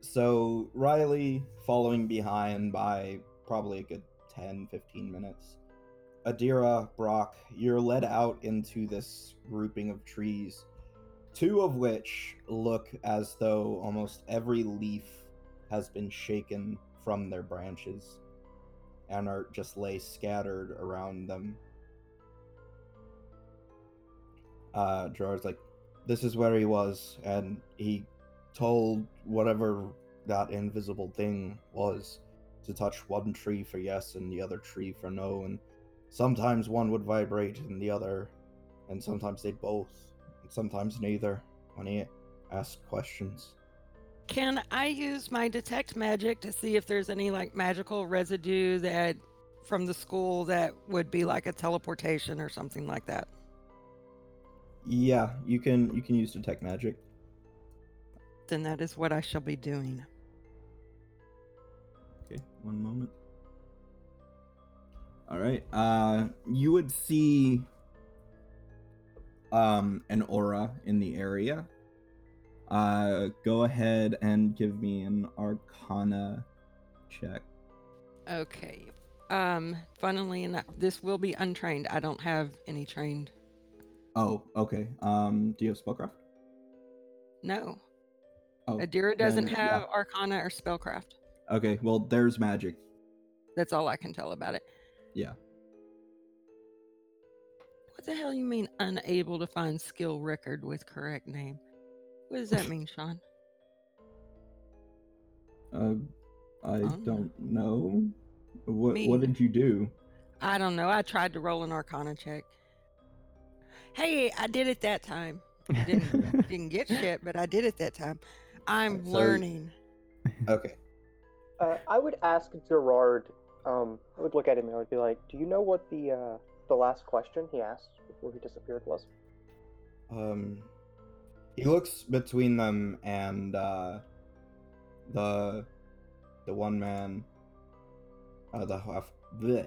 So Riley following behind by probably a good 10, 15 minutes. Adira, Brock, you're led out into this grouping of trees, two of which look as though almost every leaf has been shaken from their branches and are just lay scattered around them. Uh, Gerard's like, this is where he was, and he told whatever that invisible thing was to touch one tree for yes and the other tree for no, and sometimes one would vibrate and the other, and sometimes they'd both, and sometimes neither when he asked questions. Can I use my detect magic to see if there's any like magical residue that from the school that would be like a teleportation or something like that? Yeah, you can you can use detect magic. Then that is what I shall be doing. Okay, one moment. All right. Uh you would see um an aura in the area. Uh go ahead and give me an arcana check. Okay. Um, funnily enough, this will be untrained. I don't have any trained. Oh, okay. Um do you have spellcraft? No. Oh. Adira doesn't then, have yeah. Arcana or Spellcraft. Okay, well there's magic. That's all I can tell about it. Yeah. What the hell you mean unable to find skill record with correct name? What does that mean, Sean? Uh I Oh. don't know. What Me what did you do? I don't know. I tried to roll an Arcana check. Hey, I did it that time. Didn't didn't get shit, but I did it that time. I'm So- learning. Okay. Uh, I would ask Gerard. Um, I would look at him and I would be like, "Do you know what the uh, the last question he asked before he disappeared was?" Um, he looks between them and uh, the the one man, uh, the half bleh.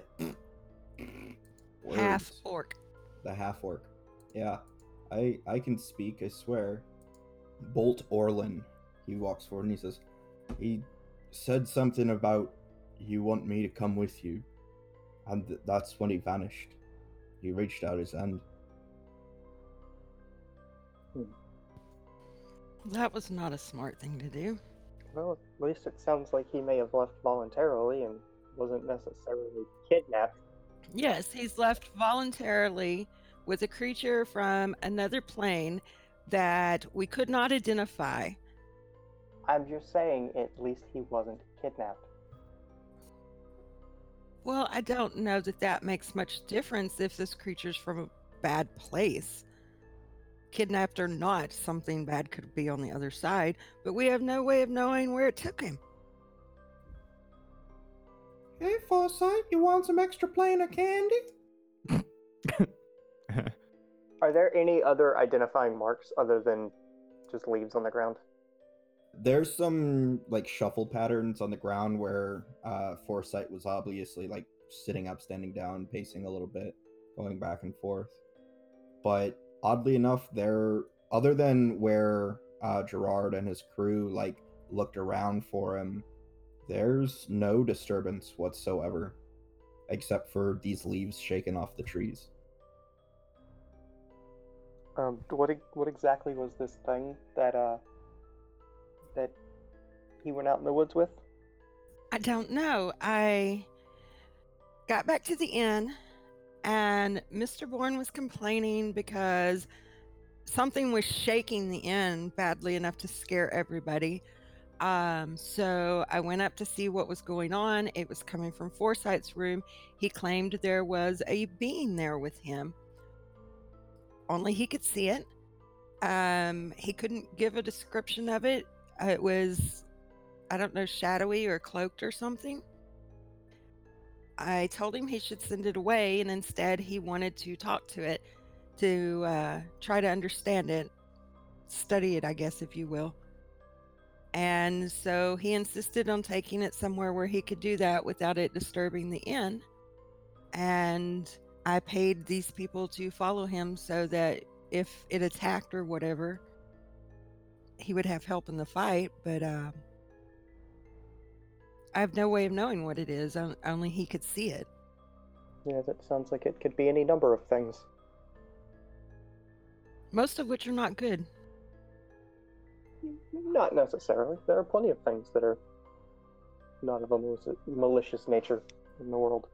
Half Words. orc. the half orc. Yeah, I I can speak. I swear. Bolt Orlin. He walks forward and he says, he said something about you want me to come with you, and th- that's when he vanished. He reached out his hand. That was not a smart thing to do. Well, at least it sounds like he may have left voluntarily and wasn't necessarily kidnapped. Yes, he's left voluntarily with a creature from another plane that we could not identify. I'm just saying, at least he wasn't kidnapped. Well, I don't know that that makes much difference if this creature's from a bad place. Kidnapped or not, something bad could be on the other side, but we have no way of knowing where it took him. Hey, Foresight, you want some extra plain of candy? Are there any other identifying marks other than just leaves on the ground? There's some like shuffle patterns on the ground where uh, Foresight was obviously like sitting up, standing down, pacing a little bit, going back and forth. But oddly enough, there, other than where uh, Gerard and his crew like looked around for him, there's no disturbance whatsoever, except for these leaves shaken off the trees. Um, what what exactly was this thing that uh that he went out in the woods with? I don't know. I got back to the inn and Mr. Bourne was complaining because something was shaking the inn badly enough to scare everybody. Um, so I went up to see what was going on. It was coming from Foresight's room. He claimed there was a being there with him. Only he could see it. Um, he couldn't give a description of it. It was, I don't know, shadowy or cloaked or something. I told him he should send it away, and instead he wanted to talk to it to uh, try to understand it, study it, I guess, if you will. And so he insisted on taking it somewhere where he could do that without it disturbing the inn. And I paid these people to follow him so that if it attacked or whatever, he would have help in the fight. But uh, I have no way of knowing what it is. Only he could see it. Yeah, that sounds like it could be any number of things. Most of which are not good. Not necessarily. There are plenty of things that are not of a malici- malicious nature in the world.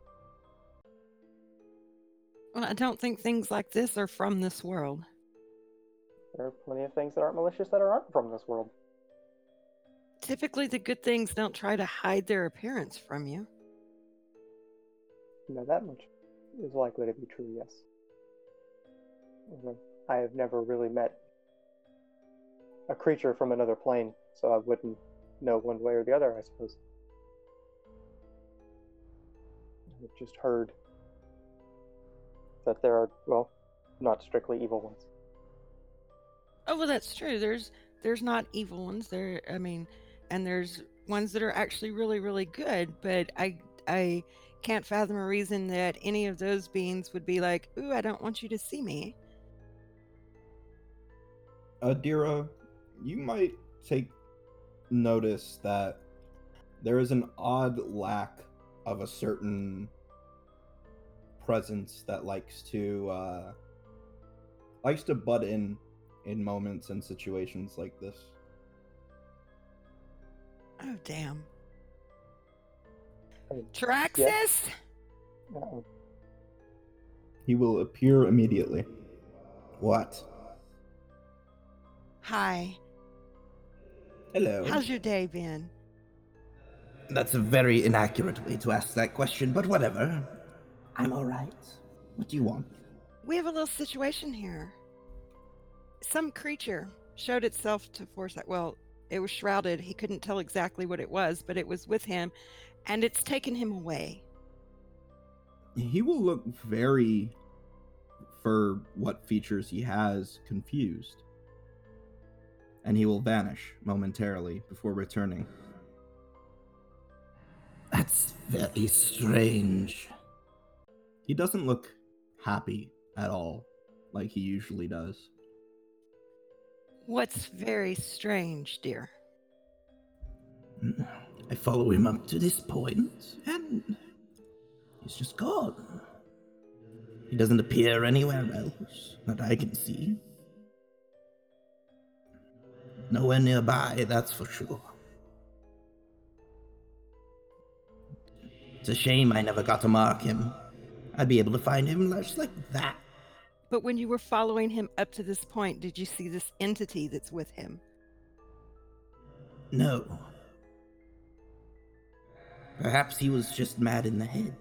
Well, I don't think things like this are from this world. There are plenty of things that aren't malicious that aren't from this world. Typically, the good things don't try to hide their appearance from you. No, that much is likely to be true, yes. I have never really met a creature from another plane, so I wouldn't know one way or the other, I suppose. I've just heard that there are, well, not strictly evil ones. Oh well, that's true. There's there's not evil ones. There, I mean, and there's ones that are actually really really good. But I I can't fathom a reason that any of those beings would be like, "Ooh, I don't want you to see me." Adira, you might take notice that there is an odd lack of a certain presence that likes to uh, likes to butt in in moments and situations like this. Oh damn. I mean, Taraxis. uh, He will appear immediately. What? Hi. Hello. How's your day been? That's a very inaccurate way to ask that question, but whatever. I'm alright. What do you want? We have a little situation here. Some creature showed itself to Foresight. Well, it was shrouded. He couldn't tell exactly what it was, but it was with him, and it's taken him away. He will look very, for what features he has, confused. And he will vanish momentarily before returning. That's very strange. He doesn't look happy at all, like he usually does. What's very strange, dear? I follow him up to this point, and he's just gone. He doesn't appear anywhere else that I can see. Nowhere nearby, that's for sure. It's a shame I never got to mark him. I'd be able to find him just like that. But when you were following him up to this point, did you see this entity that's with him? No. Perhaps he was just mad in the head.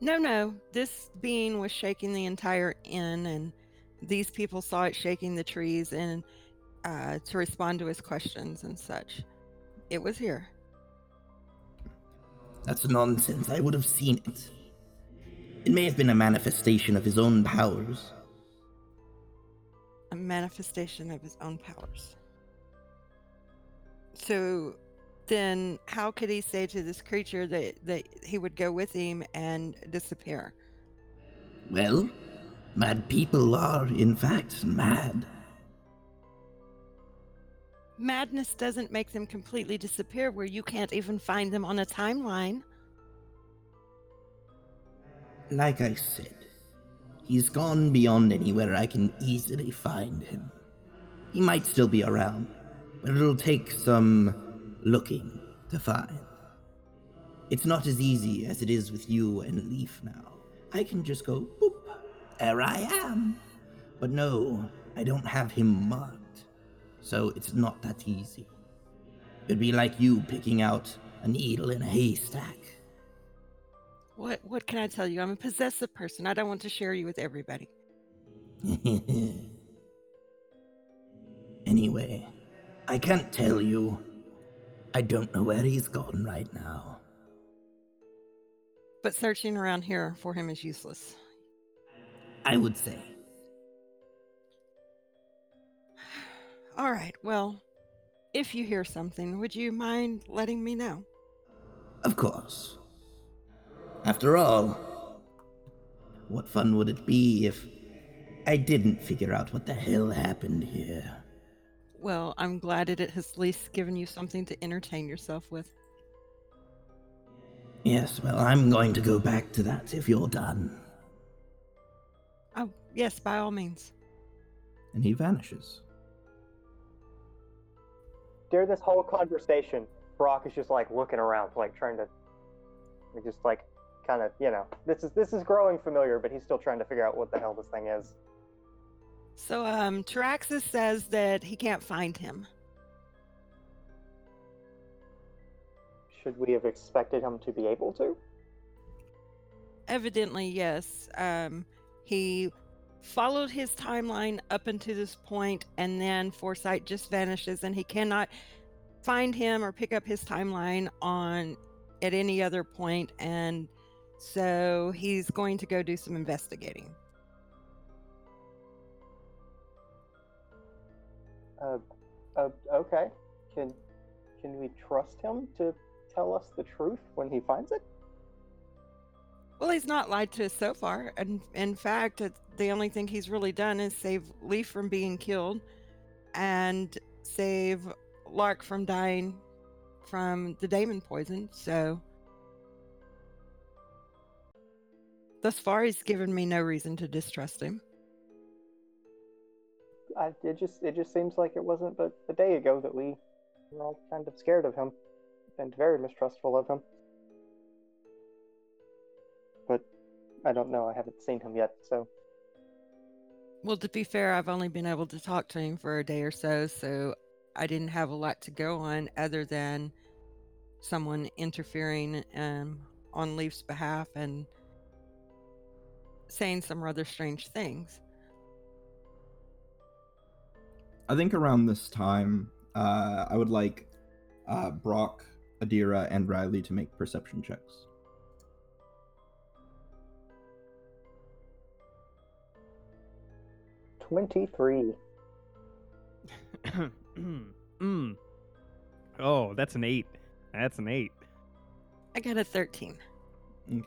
No, no. This being was shaking the entire inn, and these people saw it shaking the trees and uh, to respond to his questions and such. It was here. That's nonsense. I would have seen it. It may have been a manifestation of his own powers. A manifestation of his own powers. So then how could he say to this creature that, that he would go with him and disappear? Well, mad people are, in fact, mad. Madness doesn't make them completely disappear where you can't even find them on a timeline. Like I said, he's gone beyond anywhere I can easily find him. He might still be around, but it'll take some looking to find. It's not as easy as it is with you and Leaf now. I can just go, boop, there I am. But no, I don't have him marked, so it's not that easy. It'd be like you picking out a needle in a haystack. What what can I tell you? I'm a possessive person. I don't want to share you with everybody. anyway, I can't tell you. I don't know where he's gone right now. But searching around here for him is useless. I would say. All right. Well, if you hear something, would you mind letting me know? Of course. After all, what fun would it be if I didn't figure out what the hell happened here? Well, I'm glad that it has at least given you something to entertain yourself with. Yes, well, I'm going to go back to that if you're done. Oh, yes, by all means. And he vanishes. During this whole conversation, Brock is just like looking around, like trying to, just like kind of, you know, this is this is growing familiar, but he's still trying to figure out what the hell this thing is. So, um, Taraxis says that he can't find him. Should we have expected him to be able to? Evidently, yes. Um, he followed his timeline up until this point, and then Foresight just vanishes, and he cannot find him or pick up his timeline on at any other point, and so he's going to go do some investigating. Uh, uh, okay. Can can we trust him to tell us the truth when he finds it? Well, he's not lied to us so far, and in fact, it's, the only thing he's really done is save Leaf from being killed, and save Lark from dying from the daemon poison. So, thus far, he's given me no reason to distrust him. I, it just it just seems like it wasn't but a day ago that we were all kind of scared of him and very mistrustful of him. But I don't know. I haven't seen him yet, so Well, to be fair, I've only been able to talk to him for a day or so, so I didn't have a lot to go on other than someone interfering um, on Leaf's behalf and saying some rather strange things. I think around this time, uh, I would like uh, Brock, Adira, and Riley to make perception checks. twenty-three. mm. Oh, that's an eight. That's an eight. I got a 13. Okay.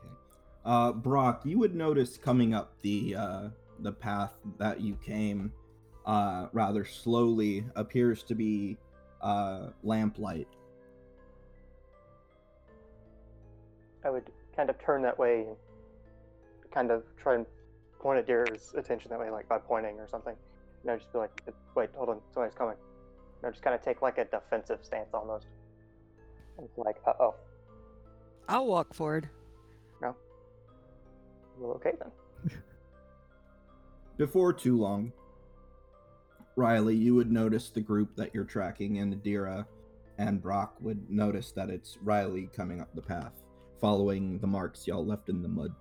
Uh, Brock, you would notice coming up the uh, the path that you came uh, rather slowly appears to be uh, lamplight. I would kind of turn that way and kind of try and point Adira's attention that way, like by pointing or something. You know, just be like, wait, hold on, somebody's coming. You know, just kind of take like a defensive stance almost. And it's like, uh oh. I'll walk forward. Well, okay then. Before too long, Riley, you would notice the group that you're tracking, and Adira and Brock would notice that it's Riley coming up the path, following the marks y'all left in the mud.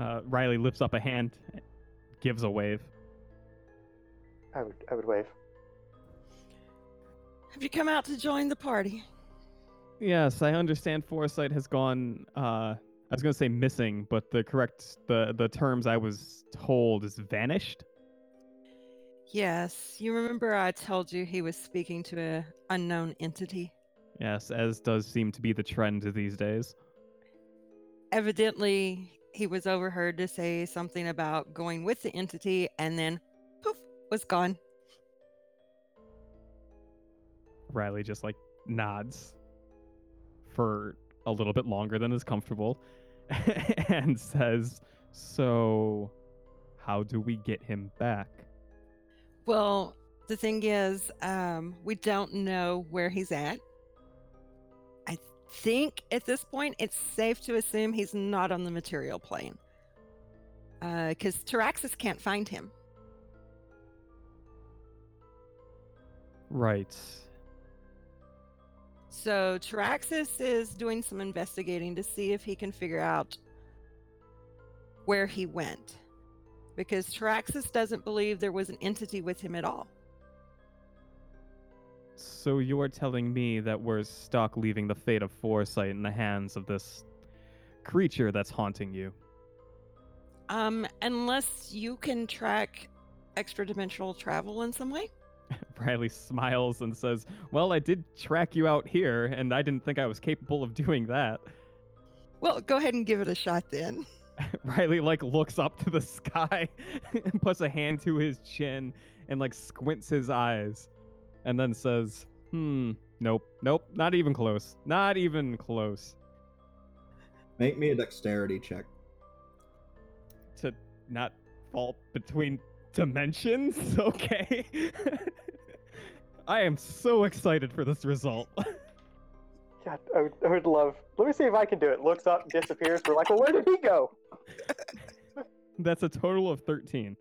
Uh, Riley lifts up a hand, gives a wave. I would I would wave. Have you come out to join the party? Yes, I understand Foresight has gone. Uh, I was going to say missing, but the correct the the terms I was told is vanished. Yes, you remember I told you he was speaking to a unknown entity. Yes, as does seem to be the trend these days. Evidently, he was overheard to say something about going with the entity and then poof was gone. Riley just like nods for a little bit longer than is comfortable and says, So, how do we get him back? Well, the thing is, um, we don't know where he's at. I think at this point it's safe to assume he's not on the material plane. Because Taraxis can't find him. Right. So Taraxis is doing some investigating to see if he can figure out where he went. Because Taraxis doesn't believe there was an entity with him at all. So you're telling me that we're stuck leaving the fate of Foresight in the hands of this creature that's haunting you? Um, unless you can track extra dimensional travel in some way. Riley smiles and says, Well, I did track you out here, and I didn't think I was capable of doing that. Well, go ahead and give it a shot then. Riley like looks up to the sky and puts a hand to his chin and like squints his eyes and then says, "Hmm, nope, nope, not even close. Not even close." Make me a dexterity check. To not fall between dimensions, okay? I am so excited for this result. God, I would, I would love. Let me see if I can do it. Looks up, disappears. We're like, well, where did he go? That's a total of 13.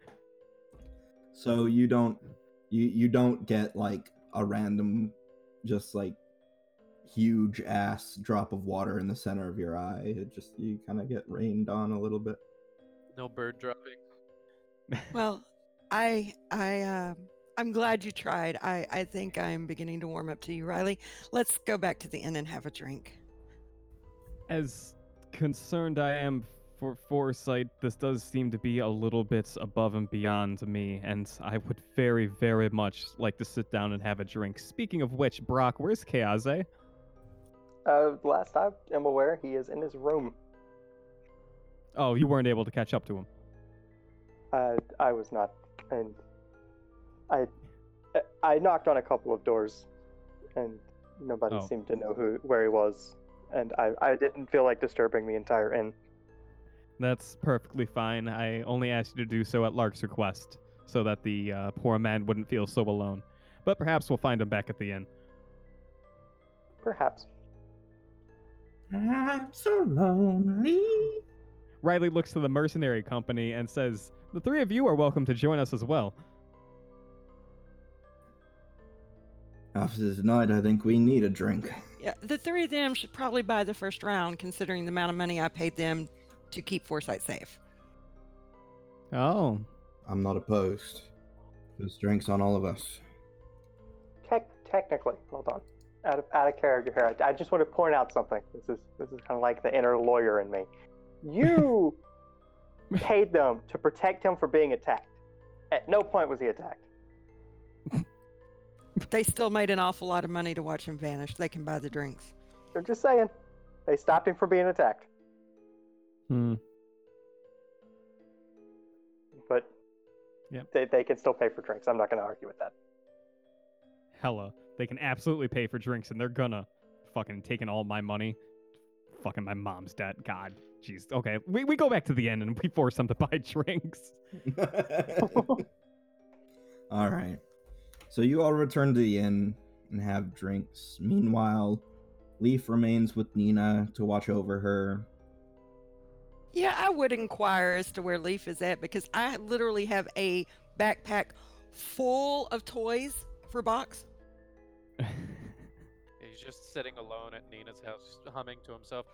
So you don't you you don't get like a random just like huge ass drop of water in the center of your eye. It just you kind of get rained on a little bit. No bird dropping. Well, I I um I'm glad you tried. I I think I'm beginning to warm up to you, Riley. Let's go back to the inn and have a drink. As concerned I am for foresight, this does seem to be a little bit above and beyond me, and I would very, very much like to sit down and have a drink. Speaking of which, Brock, where's Keaze? Uh, last I am aware, he is in his room. Oh, you weren't able to catch up to him. Uh, I was not, and I, I knocked on a couple of doors, and nobody Oh. seemed to know who where he was, and I, I didn't feel like disturbing the entire inn. That's perfectly fine. I only asked you to do so at Lark's request, so that the uh, poor man wouldn't feel so alone. But perhaps we'll find him back at the inn. Perhaps. I'm so lonely. Riley looks to the mercenary company and says, The three of you are welcome to join us as well. After tonight, I think we need a drink. Yeah, the three of them should probably buy the first round, considering the amount of money I paid them to keep Foresight safe. Oh, I'm not opposed. There's drinks on all of us. Tech, technically, hold on. Out of out of character here, I, I just want to point out something. This is this is kind of like the inner lawyer in me. You paid them to protect him from being attacked. At no point was he attacked. They still made an awful lot of money to watch him vanish. They can buy the drinks. They're just saying. They stopped him from being attacked. hmm. But Yep. they, they can still pay for drinks. I'm not going to argue with that. Hella. They can absolutely pay for drinks and they're gonna. Fucking taking all my money. Fucking my mom's debt. God. Jeez. Okay. We, we go back to the end and we force them to buy drinks. all right. So you all return to the inn and have drinks. Meanwhile, Leaf remains with Nina to watch over her. Yeah, I would inquire as to where Leaf is at because I literally have a backpack full of toys for Box. He's just sitting alone at Nina's house, humming to himself.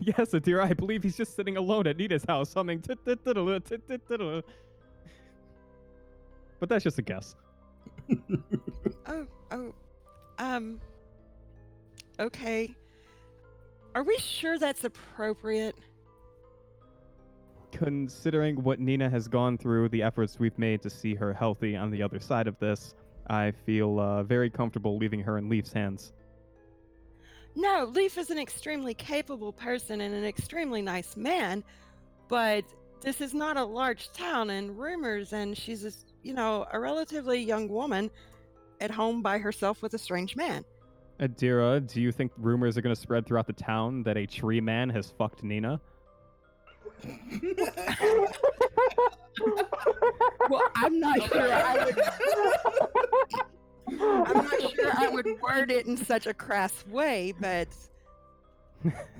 Yes, dear, I believe he's just sitting alone at Nita's house humming. But that's just a guess. Oh, oh, um, okay. Are we sure that's appropriate? Considering what Nina has gone through, the efforts we've made to see her healthy on the other side of this, I feel uh, very comfortable leaving her in Leaf's hands. No, Leaf is an extremely capable person and an extremely nice man, but this is not a large town and rumors, and she's a, you know, a relatively young woman at home by herself with a strange man. Adira, do you think rumors are going to spread throughout the town that a tree man has fucked Nina? Well, I'm not sure I would. I'm not sure I would word it in such a crass way, but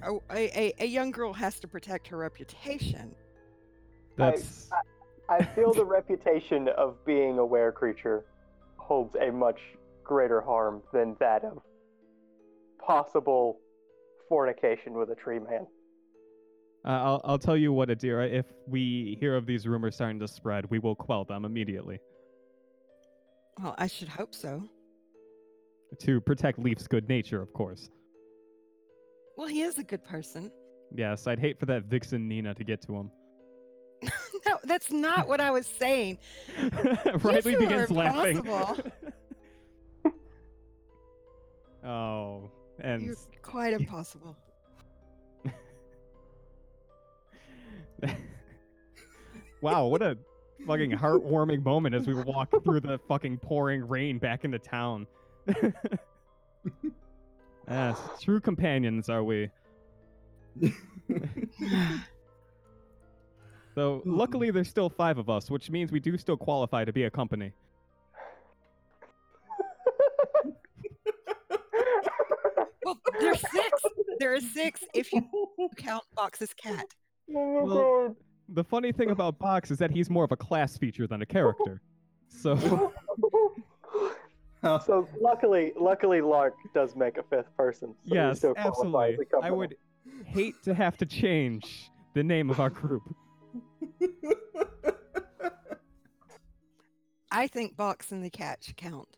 a, a, a young girl has to protect her reputation. That's I feel the reputation of being a were creature holds a much greater harm than that of possible fornication with a tree man. Uh, I'll, I'll tell you what, Adira. If we hear of these rumors starting to spread, we will quell them immediately Well, I should hope so. to protect Leaf's good nature, of course. Well, he is a good person. Yes, I'd hate for that vixen Nina to get to him. no, that's not what I was saying. Riley you begins laughing. oh, and You're quite impossible. wow, what a fucking heartwarming moment as we walk through the fucking pouring rain back into town. yes, true companions are we. So luckily there's still five of us, which means we do still qualify to be a company. Well, there's six. There are six if you count Box's cat. Oh, well, the funny thing about Box is that he's more of a class feature than a character. So so luckily, luckily, Lark does make a fifth person. So yes, still absolutely. a I company. would hate to have to change the name of our group. I think Box and the cat should count.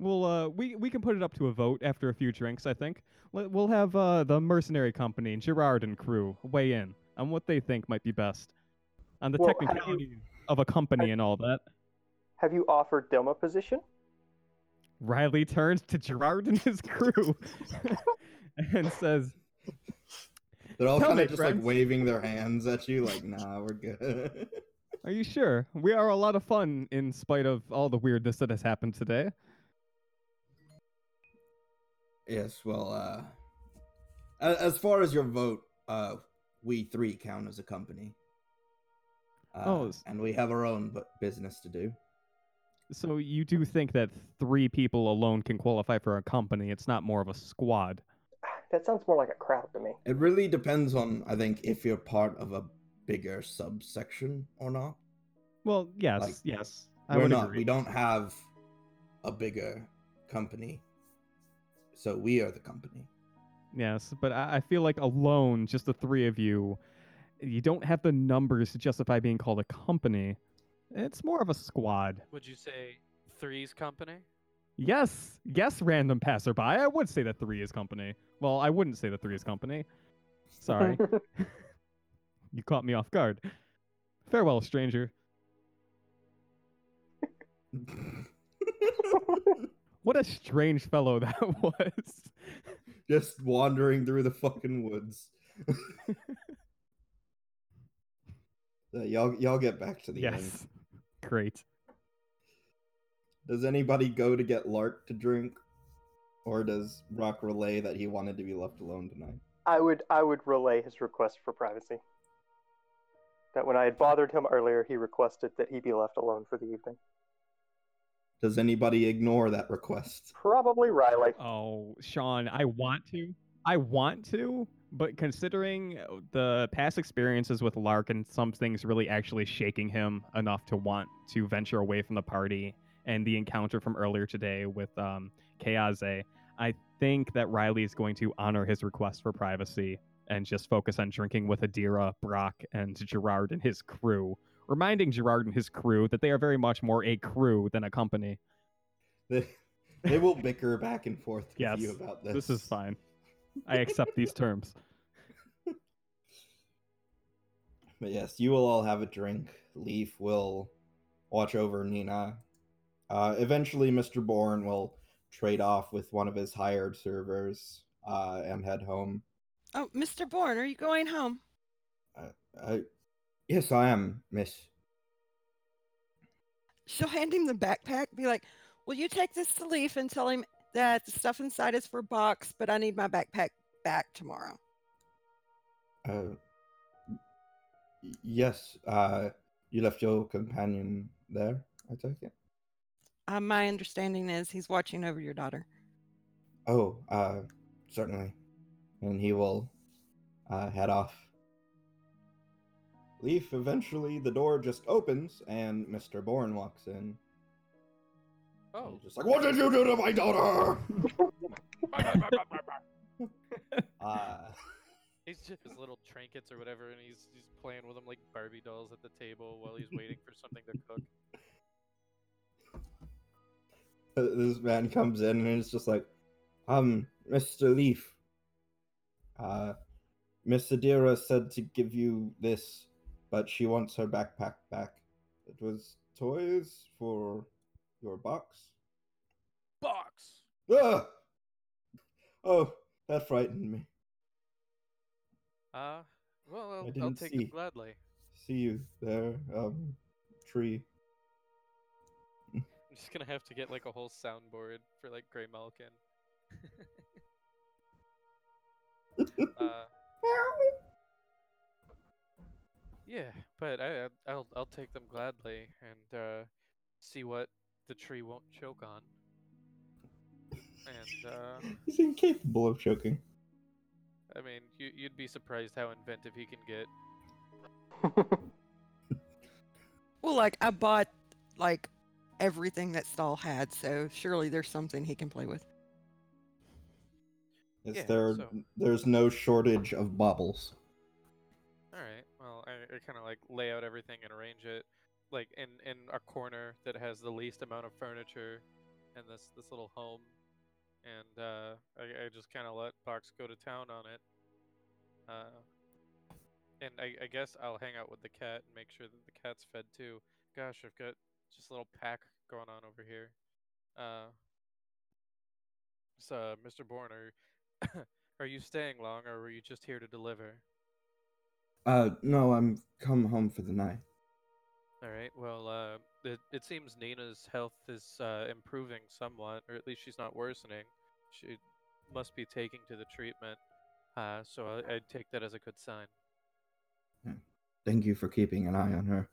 We'll uh we we can put it up to a vote after a few drinks, I think. Let- We'll have uh the mercenary company, Gerard and crew weigh in on what they think might be best. On the Well, have you- technicality of a company and all that. Have you offered them a position? Riley turns to Gerard and his crew and says, They're all kind of just friends. like waving their hands at you, like, nah, we're good. Are you sure? We are a lot of fun in spite of all the weirdness that has happened today. Yes, well, uh, as far as your vote, uh, we three count as a company. Uh, Oh, and we have our own bu- business to do. So you do think that three people alone can qualify for a company? It's not more of a squad. That sounds more like a crowd to me. It really depends on, I think, if you're part of a bigger subsection or not. Well, yes, Like, yes. I We're would not. agree. We don't have a bigger company, so we are the company. Yes, but I, I feel like alone, just the three of you, you don't have the numbers to justify being called a company. It's more of a squad. Would you say three's company? Yes, yes, random passerby. I would say that three is company. Well, I wouldn't say that three is company. Sorry, you caught me off guard. Farewell, stranger. What a strange fellow that was. Just wandering through the fucking woods. Uh, y'all, y'all get back to the end. yes, great. Does anybody go to get Lark to drink, or does Brock relay that he wanted to be left alone tonight? I would I would relay his request for privacy. That when I had bothered him earlier, he requested that he be left alone for the evening. Does anybody ignore that request? Probably Riley. Oh, Sean, I want to. I want to, but considering uh, the past experiences with Lark and some things really actually shaking him enough to want to venture away from the party and the encounter from earlier today with um, Keaze, I think that Riley is going to honor his request for privacy and just focus on drinking with Adira, Brock, and Gerard and his crew, reminding Gerard and his crew that they are very much more a crew than a company. They, they will bicker back and forth with Yes, you about this. This is fine. I accept these terms. but yes, you will all have a drink. Leaf will watch over Nina. Uh, eventually, Mr. Bourne will trade off with one of his hired servers uh, and head home. Oh, Mr. Bourne, are you going home? I, yes, I am, Miss. She'll hand him the backpack, be like, Will you take this to Leaf and tell him that the stuff inside is for Box, but I need my backpack back tomorrow? Uh, yes. Uh, you left your companion there. I take it. Uh, my understanding is he's watching over your daughter. Oh, uh, certainly. And he will uh, head off. Leaf, eventually the door just opens and Mr. Bourne walks in. Oh, He's just like, What did you do to my daughter? uh, he's just his little trinkets or whatever, and he's he's playing with them like Barbie dolls at the table while he's waiting for something to cook. this man comes in and it's just like, um, Mr. Leaf, uh, Miss Adira said to give you this, but she wants her backpack back. It was toys for your box. Box. Ah! Oh, that frightened me. Uh, well, I I'll, I'll didn't take see. it gladly. See you there, um, tree. I'm just gonna have to get like a whole soundboard for like Grey Malkin. uh, yeah, but I I- I'll I'll take them gladly and uh, see what the tree won't choke on. And uh, He's incapable of choking. I mean, you, you'd be surprised how inventive he can get. Well, like, I bought, like, everything that Stahl had, so surely there's something he can play with. Is Yeah, there? so- There's no shortage of baubles. All right. I kind of like lay out everything and arrange it, like in in a corner that has the least amount of furniture, and this this little home, and uh, I I just kind of let Box go to town on it. Uh, and I I guess I'll hang out with the cat and make sure that the cat's fed too. Gosh, I've got just a little pack going on over here. Uh. So, Mr. Bourne, are are you staying long, or were you just here to deliver? Uh, no, I'm come home for the night. All right. Well, uh, it it seems Nina's health is uh, improving somewhat, or at least she's not worsening. She must be taking to the treatment. Uh, so I, I'd take that as a good sign. Thank you for keeping an eye on her.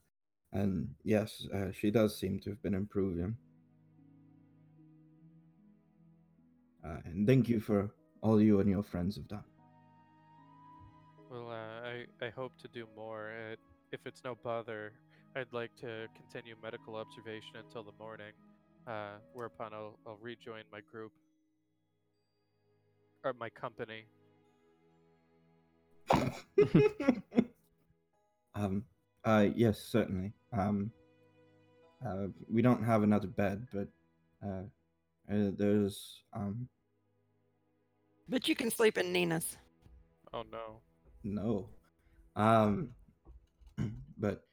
And yes, uh, she does seem to have been improving. Uh, and thank you for all you and your friends have done. Well, uh, I I hope to do more. Uh, if it's no bother, I'd like to continue medical observation until the morning. Uh, whereupon I'll I'll rejoin my group or my company. um, uh, yes, certainly. Um, uh, we don't have another bed, but uh, uh, there's um, But you can sleep in Nina's. Oh no. No, um, but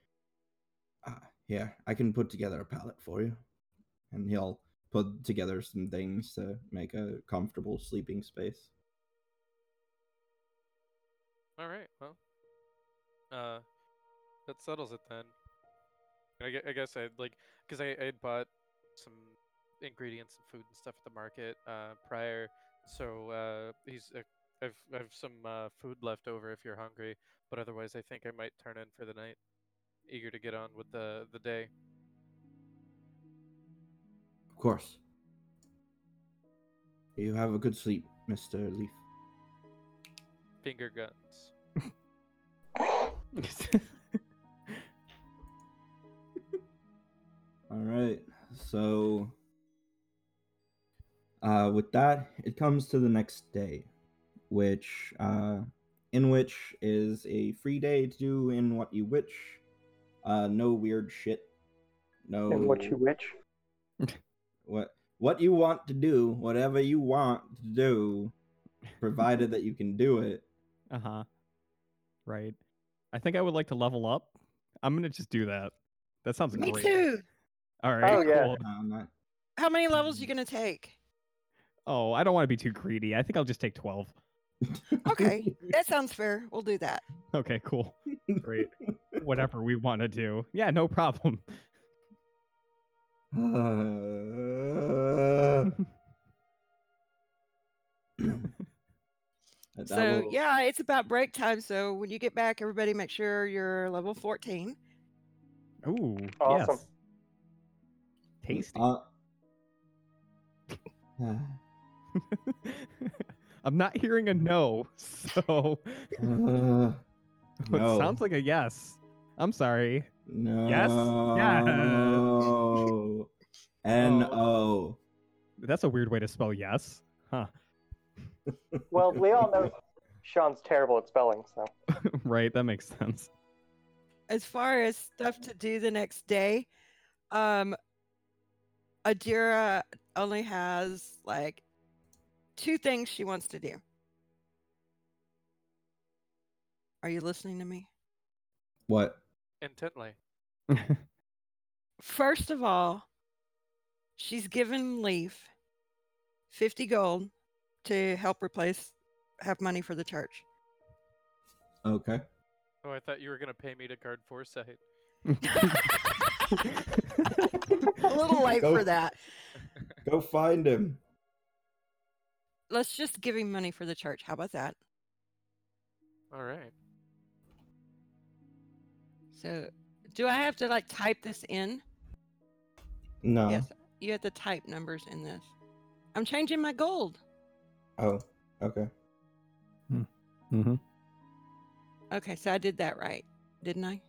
uh, yeah, I can put together a pallet for you, and he'll put together some things to make a comfortable sleeping space. All right. Well, uh, that settles it then. I I guess I'd like because I I bought some ingredients and food and stuff at the market uh, prior, so uh, he's I've I've some uh, food left over if you're hungry, but otherwise I think I might turn in for the night. Eager to get on with the the day. Of course. You have a good sleep, Mister Leaf. Finger guns. All right. So, uh, with that, it comes to the next day, which, uh, in which is a free day to do in what you wish. Uh, no weird shit. No. And what you wish. what what you want to do, whatever you want to do, provided that you can do it. Uh huh. Right. I think I would like to level up. I'm gonna just do that. That sounds Me great. too. All right. Oh, yeah. cool. No, not. How many levels you gonna take? Oh, I don't want to be too greedy. I think I'll just take 12. Okay, that sounds fair. We'll do that. Okay, cool. Great. Whatever we want to do. Yeah, no problem. Uh, So will- yeah, it's about break time. So when you get back, everybody make sure you're level 14. Ooh, Awesome. yes. Tasty. Uh, I'm not hearing a no, so uh, it sounds like a yes. I'm sorry. no. Yes? No. N O. That's a weird way to spell yes. Huh. Well, we all know Sean's terrible at spelling, so right, that makes sense. As far as stuff to do the next day, um, Adira only has like two things she wants to do. Are you listening to me? What? Intently. First of all, she's given Leaf 50 gold to help replace have money for the church. Okay. Oh, I thought you were gonna pay me to guard foresight. A little late Go- for that. Go find him. Let's just give him money for the church. How about that? All right. So, do I have to like type this in? No. Yes, you have to type numbers in this. I'm changing my gold. Oh. Okay. Mm-hmm. Okay, so I did that right, didn't I?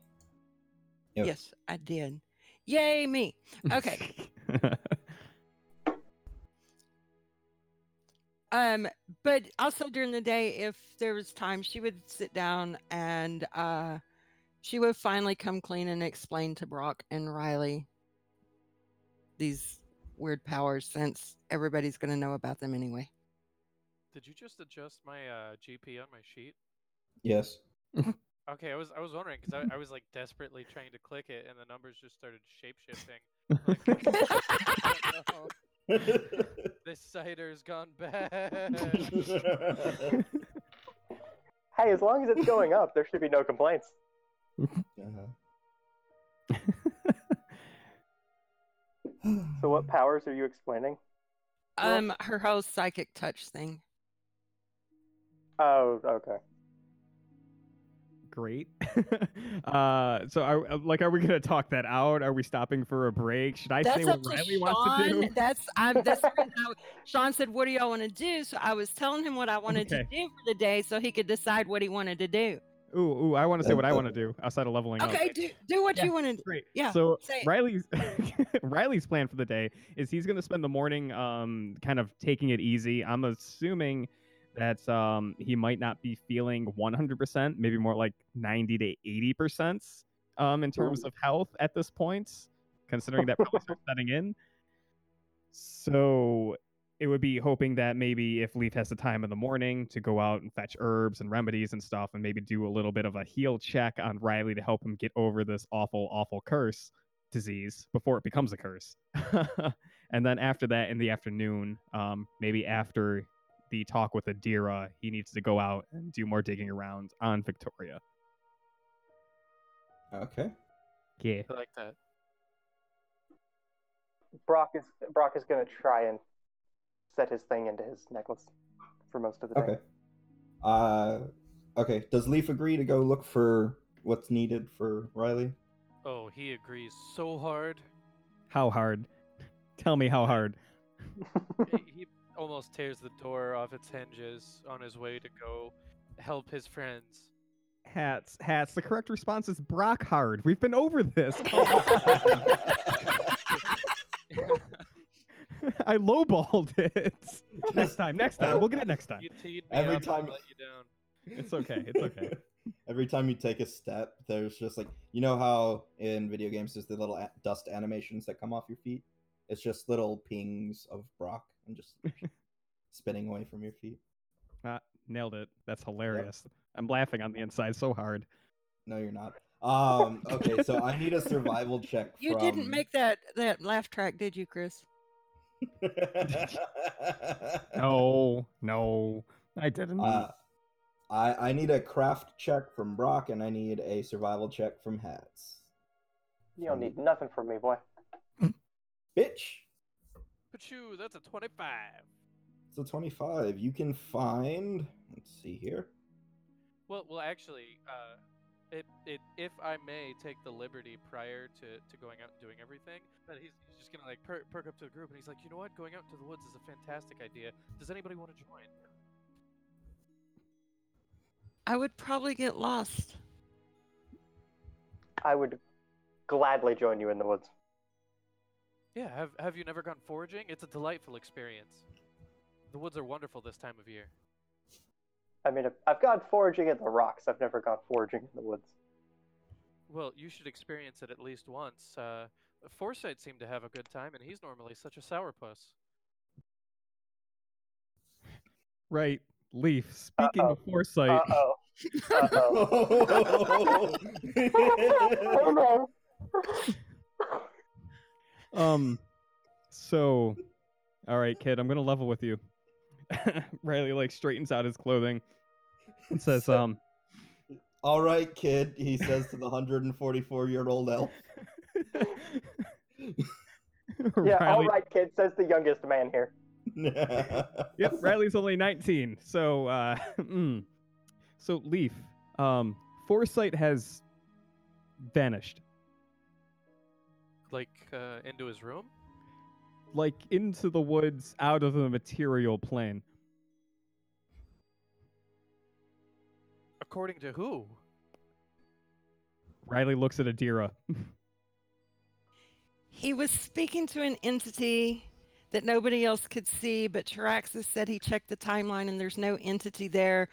Yep. Yes, I did. Yay, me. Okay. Um, but also during the day, if there was time, she would sit down and uh, she would finally come clean and explain to Brock and Riley these weird powers, since everybody's going to know about them anyway. Did you just adjust my uh, GP on my sheet? Yes. Okay, I was I was wondering because I, I was like desperately trying to click it and the numbers just started shape shifting. this cider's gone bad. hey, as long as it's going up, there should be no complaints. Uh-huh. So, what powers are you explaining? Um, her whole psychic touch thing. Oh, okay. Great. uh, so, are uh, like, are we gonna talk that out? Are we stopping for a break? Should I say what up to Riley wants to do? That's I'm. That's the reason I- Sean said, "What do y'all want to do?" So I was telling him what I wanted to do for the day, so he could decide what he wanted to do. Ooh, ooh, I want to say what I want to do outside of leveling up. Okay, do do what Yeah. you want to. do. Great. Yeah, So. Riley's Riley's plan for the day is he's going to spend the morning um kind of taking it easy. I'm assuming that um he might not be feeling 100%, maybe more like 90 to 80% um in terms of health at this point, considering that probably starts setting in. So it would be hoping that maybe if Leaf has the time in the morning to go out and fetch herbs and remedies and stuff and maybe do a little bit of a heal check on Riley to help him get over this awful, awful curse disease before it becomes a curse. and then after that, in the afternoon, um, maybe after the talk with Adira, he needs to go out and do more digging around on Victoria. Okay. Yeah. I like that. Brock is Brock is gonna try and set his thing into his necklace for most of the day. Okay. Uh, okay. Does Leaf agree to go look for what's needed for Riley? Oh, he agrees so hard. How hard? Tell me how hard. he, he almost tears the door off its hinges on his way to go help his friends. Hats, hats. The correct response is Brock hard. We've been over this. I lowballed it. next time, next time. We'll get it next time. You teed me Every up and time- let you down. It's okay. It's okay. Every time you take a step, there's just like you know how in video games there's the little a- dust animations that come off your feet. It's just little pings of Brock and just spinning away from your feet. Ah, nailed it. That's hilarious. I'm laughing on the inside so hard. No, you're not. Um. Okay, so I need a survival check. You from... didn't make that that laugh track, did you, Chris? No, no, I didn't. Uh, I I need a craft check from Brock, and I need a survival check from Hats. You don't need nothing from me, boy. Bitch. Pachoo, that's a 25. So 25. You can find. Let's see here. Well, well, actually, uh, it, it, if I may take the liberty prior to, to going out and doing everything, that he's, he's just gonna like per- perk up to the group, and he's like, you know what, going out into the woods is a fantastic idea. Does anybody want to join? I would probably get lost. I would gladly join you in the woods. Yeah, have have you never gone foraging? It's a delightful experience. The woods are wonderful this time of year. I mean, I've- I've gone foraging in the rocks. I've never gone foraging in the woods. Well, you should experience it at least once. Uh, Foresight seemed to have a good time, and he's normally such a sourpuss. right, Leaf. Speaking of foresight, Uh oh. Uh oh. oh no. Um, so, all right, kid, I'm gonna level with you. Riley like straightens out his clothing and says, So- um, All right, kid. He says to the 144 year old elf. Yeah, all Riley- right, kid, says the youngest man here. Yep, Riley's only 19. So, uh, mm. so Leaf, um, Foresight has vanished, Like uh, into his room. like into the woods, out of the material plane. According to who? Riley looks at Adira. He was speaking to an entity that nobody else could see, but Taraxis said he checked the timeline and there's no entity there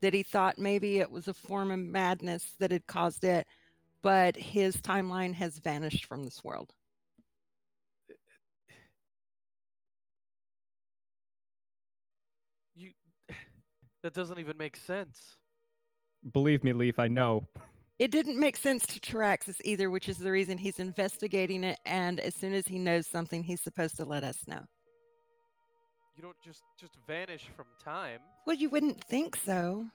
that he thought maybe it was a form of madness that had caused it, but his timeline has vanished from this world. You. That doesn't even make sense. Believe me, Leaf, I know. It didn't make sense to Taraxis either, which is the reason he's investigating it. And as soon as he knows something, he's supposed to let us know. You don't just just vanish from time, Well, you wouldn't think so.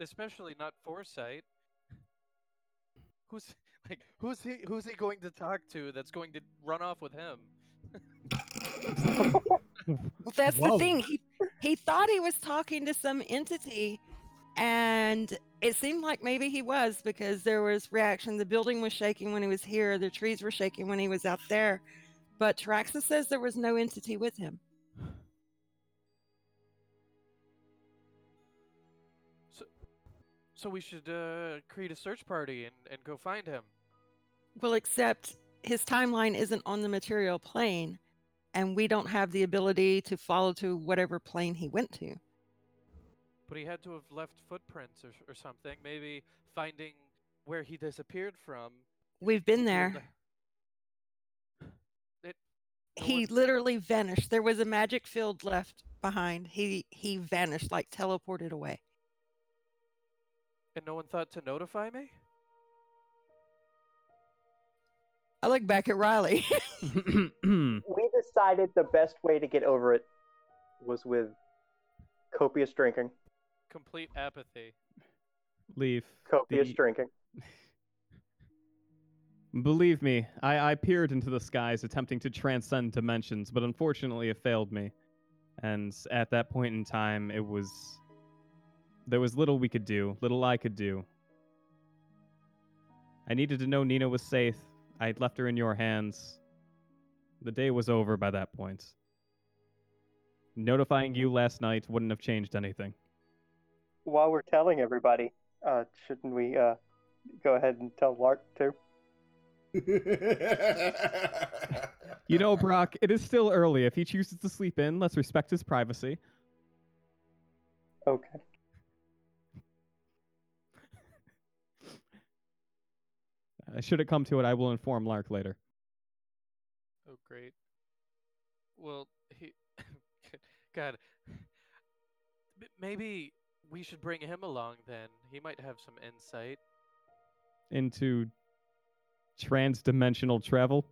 especially not foresight. Who's like who's he who's he going to talk to that's going to run off with him? Well, that's Whoa. the thing. He he thought he was talking to some entity, and it seemed like maybe he was because there was reaction. The building was shaking when he was here. The trees were shaking when he was out there. But Taraxis says there was no entity with him. So we should uh, create a search party and, and go find him. Well, except his timeline isn't on the material plane, and we don't have the ability to follow to whatever plane he went to. But he had to have left footprints or, or something. Maybe finding where he disappeared from. We've been there. It, no he literally vanished. There was a magic field left behind. He he vanished, like teleported away. And no one thought to notify me. I look back at Riley. We decided the best way to get over it was with copious drinking. Complete apathy. Leave. Copious The- drinking. Believe me, I, I peered into the skies attempting to transcend dimensions, but unfortunately it failed me. And at that point in time, it was. There was little we could do, little I could do. I needed to know Nina was safe. I'd left her in your hands. The day was over by that point. Notifying you last night wouldn't have changed anything. While we're telling everybody, uh, shouldn't we uh, go ahead and tell Lark too? You know, Brock, it is still early. If he chooses to sleep in, let's respect his privacy. Okay. Uh, should it come to it, I will inform Lark later. Oh, great. Well, he. God. Maybe we should bring him along then. He might have some insight. into trans-dimensional travel?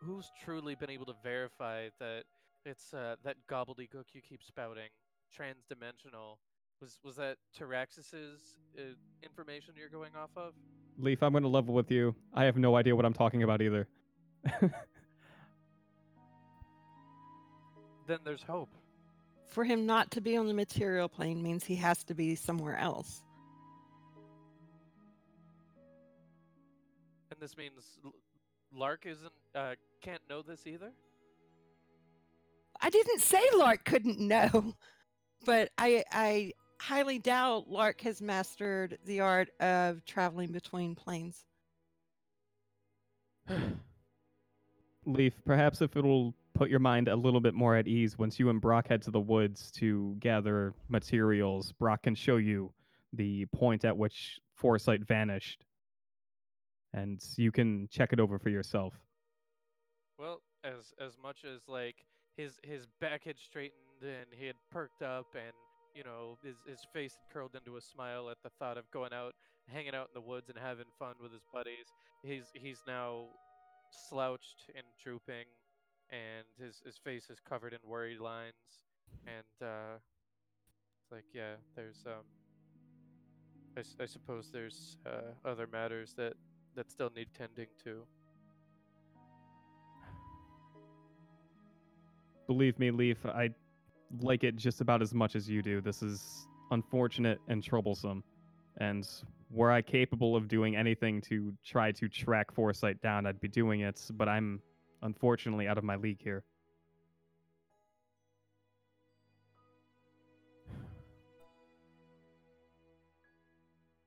Who's truly been able to verify that it's uh, that gobbledygook you keep spouting, trans-dimensional? Was was that Taraxis's uh, information you're going off of? Leaf, I'm going to level with you. I have no idea what I'm talking about either. Then there's hope. For him not to be on the material plane means he has to be somewhere else. And this means L- Lark isn't uh, can't know this either. I didn't say Lark couldn't know, but I I highly doubt Lark has mastered the art of traveling between planes. Leaf, perhaps if it'll put your mind a little bit more at ease once you and Brock head to the woods to gather materials, Brock can show you the point at which Foresight vanished. And you can check it over for yourself. Well, as as much as like his his back had straightened and he had perked up and you know his his face had curled into a smile at the thought of going out, hanging out in the woods and having fun with his buddies. He's he's now slouched and drooping, and his his face is covered in worried lines. And uh, it's like yeah, there's um. I, I suppose there's uh, other matters that that still need tending to. Believe me, Leaf, I like it just about as much as you do. This is unfortunate and troublesome. And were I capable of doing anything to try to track Foresight down, I'd be doing it, but I'm unfortunately out of my league here.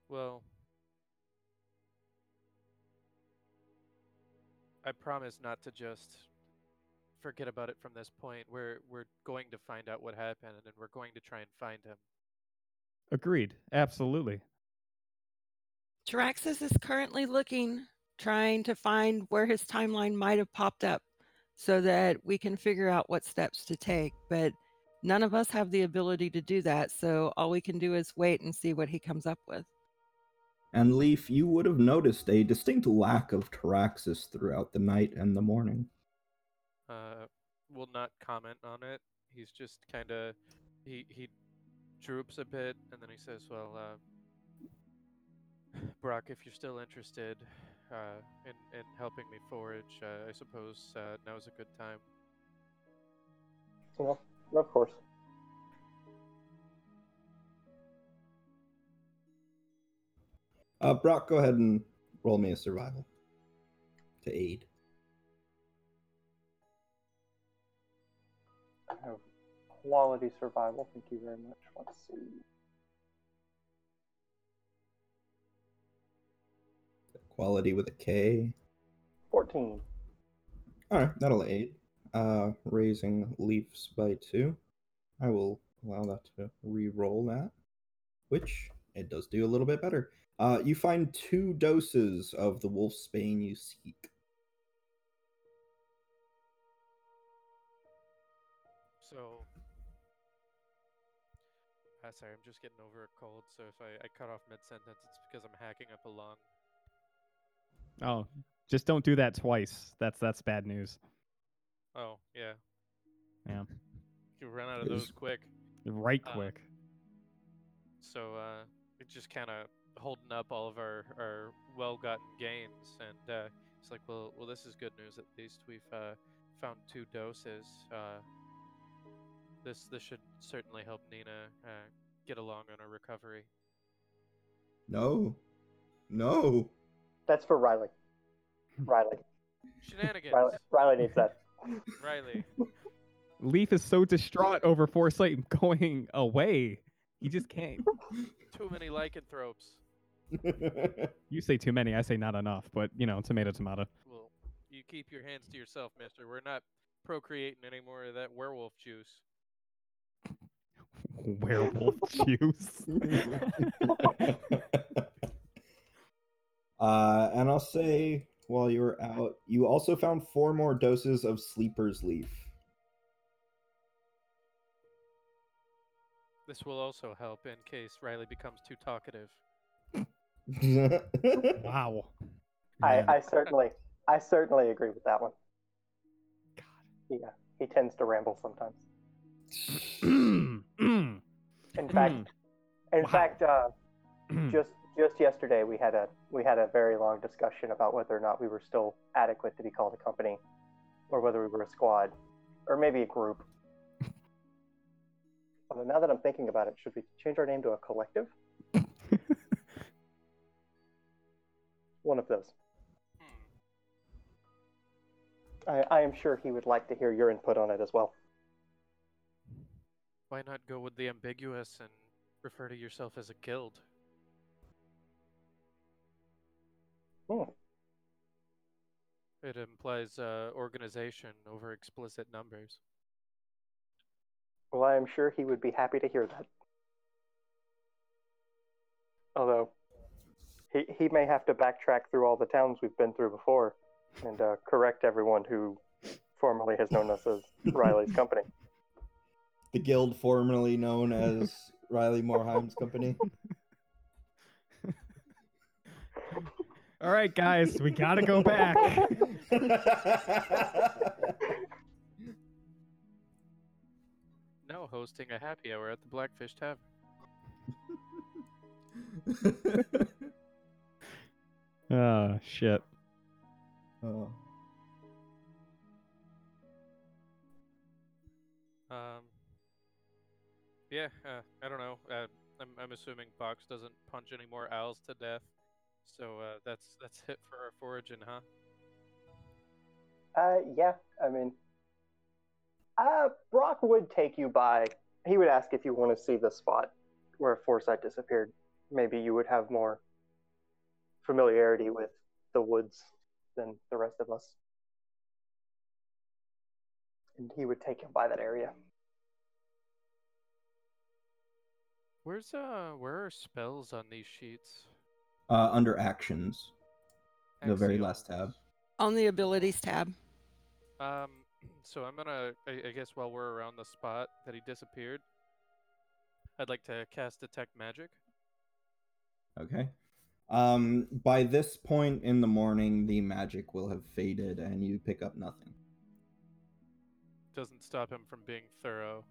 Well, I promise not to just forget about it from this point. We're we're going to find out what happened and we're going to try and find him. Agreed. Absolutely. Taraxis is currently looking, trying to find where his timeline might have popped up so that we can figure out what steps to take. But none of us have the ability to do that. So all we can do is wait and see what he comes up with. And Leaf, you would have noticed a distinct lack of Taraxis throughout the night and the morning. Uh, will not comment on it. He's just kind of he he droops a bit and then he says, "Well, uh, Brock, if you're still interested uh, in in helping me forage, uh, I suppose uh, now's a good time." Well, of course. Uh, Brock, go ahead and roll me a survival to aid. Quality survival. Thank you very much. Let's see. Quality with a K. 14. All right, that'll aid. Uh, raising leaves by two. I will allow that to re-roll that, which it does do a little bit better. Uh, you find two doses of the wolf's bane you seek. So, uh, sorry, I'm just getting over a cold. So if I, I cut off mid sentence, it's because I'm hacking up a lung. Oh, just don't do that twice. That's that's bad news. Oh yeah, Yeah. you run out of those quick. Right Uh, quick. So uh, it's just kind of holding up all of our, our well-gotten gains, and uh, it's like, well, well, this is good news. At least we've uh, found two doses. Uh, this this should certainly help Nina uh, get along on her recovery. No, no. That's for Riley. Riley. Shenanigans, Riley, Riley needs that. Riley. Leaf is so distraught over Foresight going away. He just can't. Too many lycanthropes. You say too many, I say not enough, but you know, tomato tomato. Well, you keep your hands to yourself, Mister. We're not procreating any more of that werewolf juice. Werewolf juice. uh, and I'll say while you were out, you also found four more doses of Sleeper's Leaf. This will also help in case Riley becomes too talkative. Wow. I, I certainly, I certainly agree with that one. God. Yeah, he tends to ramble sometimes. In fact, in Wow. fact, uh, just just yesterday we had a we had a very long discussion about whether or not we were still adequate to be called a company, or whether we were a squad, or maybe a group. Although now that I'm thinking about it, should we change our name to a collective? One of those. I, I am sure he would like to hear your input on it as well. Why not go with the ambiguous and refer to yourself as a guild? Hmm. It implies uh, organization over explicit numbers. Well, I am sure he would be happy to hear that. Although, he, he may have to backtrack through all the towns we've been through before and uh, correct everyone who formerly has known us as Riley's company. The guild formerly known as Riley Morheim's company. All right, guys, we gotta go back. Now hosting a happy hour at the Blackfish Tavern. oh shit. oh. Um, yeah, uh, I don't know. Uh, I'm, I'm assuming Box doesn't punch any more owls to death, so uh, that's that's it for our foraging, huh? Uh, yeah, I mean, uh, Brock would take you by. He would ask if you want to see the spot where Foresight disappeared. Maybe you would have more familiarity with the woods than the rest of us. And he would take you by that area. Where's uh where are spells on these sheets? Uh, under actions, the very Axiom. last tab. On the abilities tab. Um, so I'm gonna, I, I guess, while we're around the spot that he disappeared, I'd like to cast detect magic. Okay. Um, by this point in the morning, the magic will have faded, and you pick up nothing. Doesn't stop him from being thorough.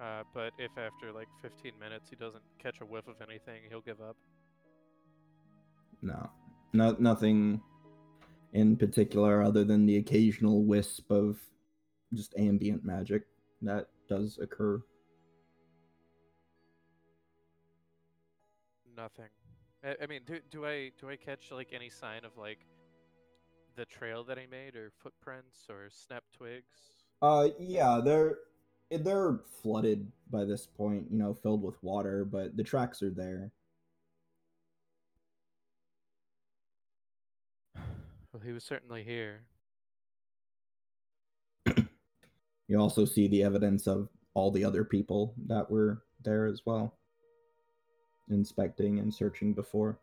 Uh, but if after like 15 minutes he doesn't catch a whiff of anything, he'll give up. No, no, nothing in particular, other than the occasional wisp of just ambient magic that does occur. Nothing. I, I mean, do do I do I catch like any sign of like the trail that he made, or footprints, or snap twigs? Uh, yeah, they're they're flooded by this point, you know, filled with water, but the tracks are there. Well, he was certainly here. You also see the evidence of all the other people that were there as well, inspecting and searching before.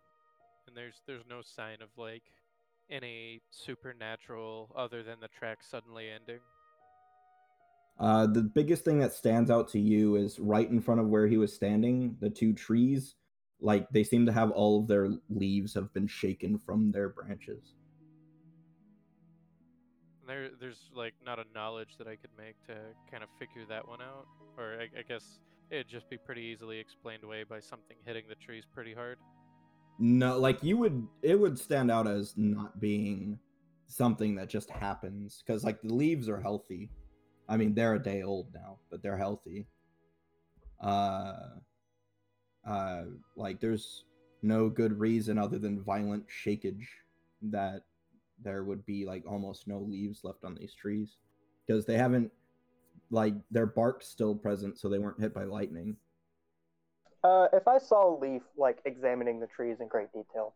And there's there's no sign of like any supernatural other than the track suddenly ending. Uh, the biggest thing that stands out to you is right in front of where he was standing, the two trees, like they seem to have all of their leaves have been shaken from their branches. There there's like not a knowledge that I could make to kind of figure that one out, or I, I guess it'd just be pretty easily explained away by something hitting the trees pretty hard. No, like you would, it would stand out as not being something that just happens because like the leaves are healthy. I mean, they're a day old now, but they're healthy. Uh, uh, like there's no good reason other than violent shakage that there would be like almost no leaves left on these trees because they haven't like their bark's still present, so they weren't hit by lightning. Uh, if I saw a Leaf like examining the trees in great detail,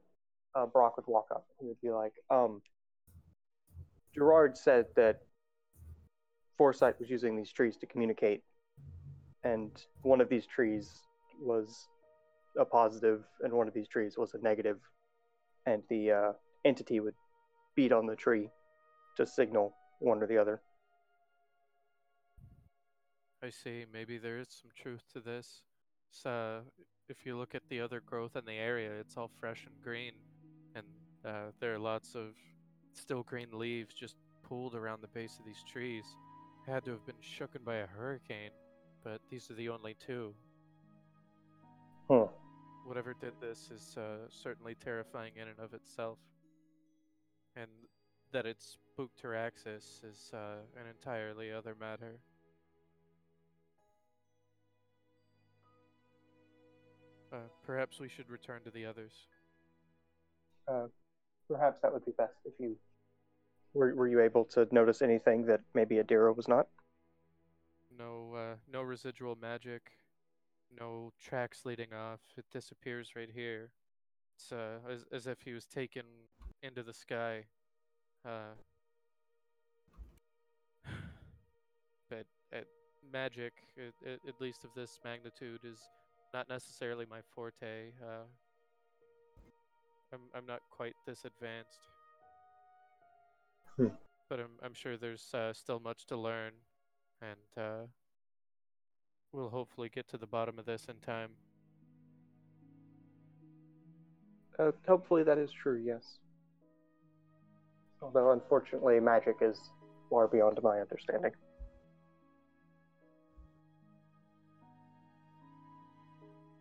uh, Brock would walk up. He would be like, um, Gerard said that Foresight was using these trees to communicate, and one of these trees was a positive, and one of these trees was a negative, and the uh, entity would beat on the tree to signal one or the other. I see. Maybe there is some truth to this. So, uh, if you look at the other growth in the area, it's all fresh and green, and uh, there are lots of still green leaves just pooled around the base of these trees. Had to have been shooken by a hurricane, but these are the only two. Hmm. Whatever did this is uh, certainly terrifying in and of itself. And that it's spooked Taraxis is uh, an entirely other matter. Uh, perhaps we should return to the others. Uh, perhaps that would be best if you were. Were you able to notice anything that maybe Adira was not? No, uh, no residual magic, no tracks leading off. It disappears right here. It's uh, as as if he was taken into the sky. Uh, but uh, magic, at, at, least of this magnitude, is not necessarily my forte. Uh, I'm I'm not quite this advanced, Hmm. but I'm I'm sure there's uh, still much to learn, and uh, we'll hopefully get to the bottom of this in time. Uh, hopefully that is true. Yes. Although unfortunately, magic is far beyond my understanding.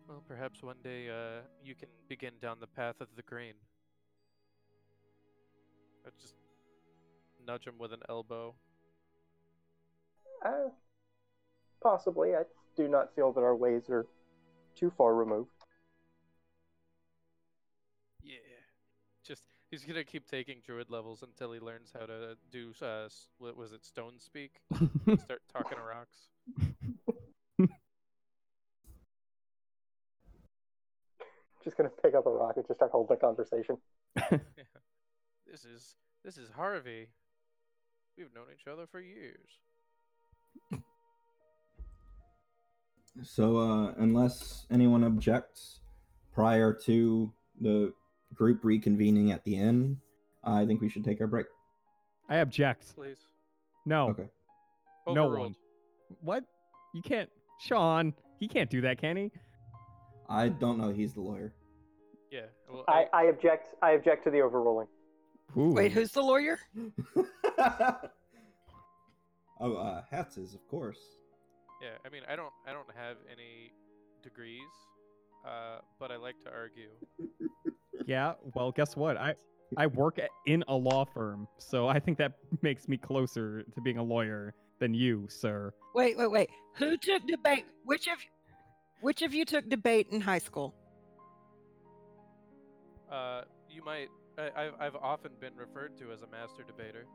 Well, perhaps one day uh, you can begin down the path of the green. I just nudge him with an elbow. Uh, possibly. I do not feel that our ways are too far removed. Yeah. Just he's gonna keep taking druid levels until he learns how to do uh, what was it, stone speak? Start talking to rocks. Just gonna pick up a rock and just start holding a conversation. This is this is Harvey. We've known each other for years. So, uh, unless anyone objects prior to the group reconvening at the end, I think we should take our break. I object. Please. No. Okay. No Overruled. one. What? You can't. Sean, he can't do that, can he? I don't know. He's the lawyer. Yeah. Well, I, I object. I object to the overruling. Ooh. Wait, who's the lawyer? oh, uh, Hatz's, of course. Yeah, I mean, I don't, I don't have any degrees, uh, but I like to argue. Yeah. Well, guess what? I I work at- in a law firm, so I think that makes me closer to being a lawyer than you, sir. Wait, wait, wait. Who took debate? Which of which of you took debate in high school? Uh, you might, I, I've, I've often been referred to as a master debater.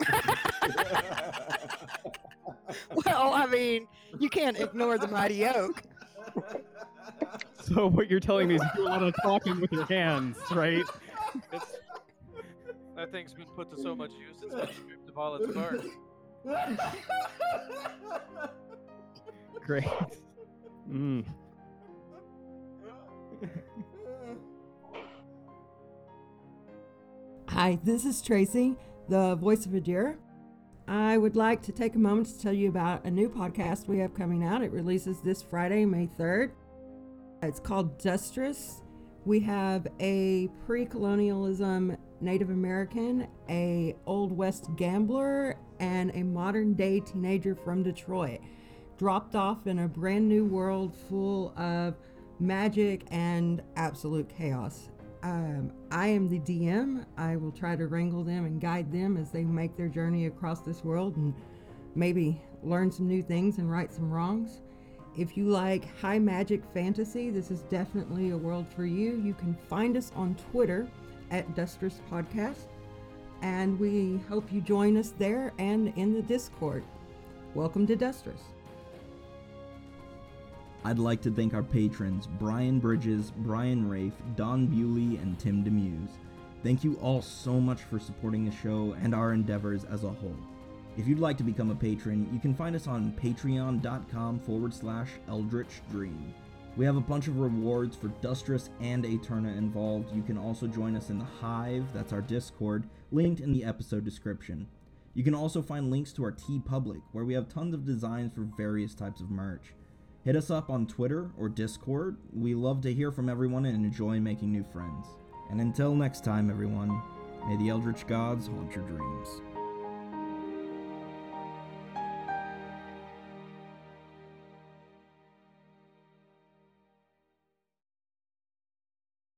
well, I mean, you can't ignore the mighty oak. So what you're telling me is you do a lot of talking with your hands, right? It's, that thing's been put to so much use, it's been stripped of all its bark. Great. Mm. Hi, this is Tracy, the voice of Adira. I would like to take a moment to tell you about a new podcast we have coming out. It releases this Friday, May 3rd. It's called Dustress. We have a pre-colonialism Native American, a Old West gambler, and a modern day teenager from Detroit, dropped off in a brand new world full of magic and absolute chaos. Um, I am the DM. I will try to wrangle them and guide them as they make their journey across this world and maybe learn some new things and right some wrongs. If you like high magic fantasy, this is definitely a world for you. You can find us on Twitter at Dustress Podcast, and we hope you join us there and in the Discord. Welcome to Dustress. I'd like to thank our patrons Brian Bridges, Brian Rafe, Don Bewley, and Tim Demuse. Thank you all so much for supporting the show and our endeavors as a whole. If you'd like to become a patron, you can find us on patreon.com forward slash eldritch dream. We have a bunch of rewards for Dustress and Aeterna involved. You can also join us in the Hive, that's our Discord, linked in the episode description. You can also find links to our TeePublic, where we have tons of designs for various types of merch. Hit us up on Twitter or Discord. We love to hear from everyone and enjoy making new friends. And until next time, everyone, may the Eldritch Gods haunt your dreams.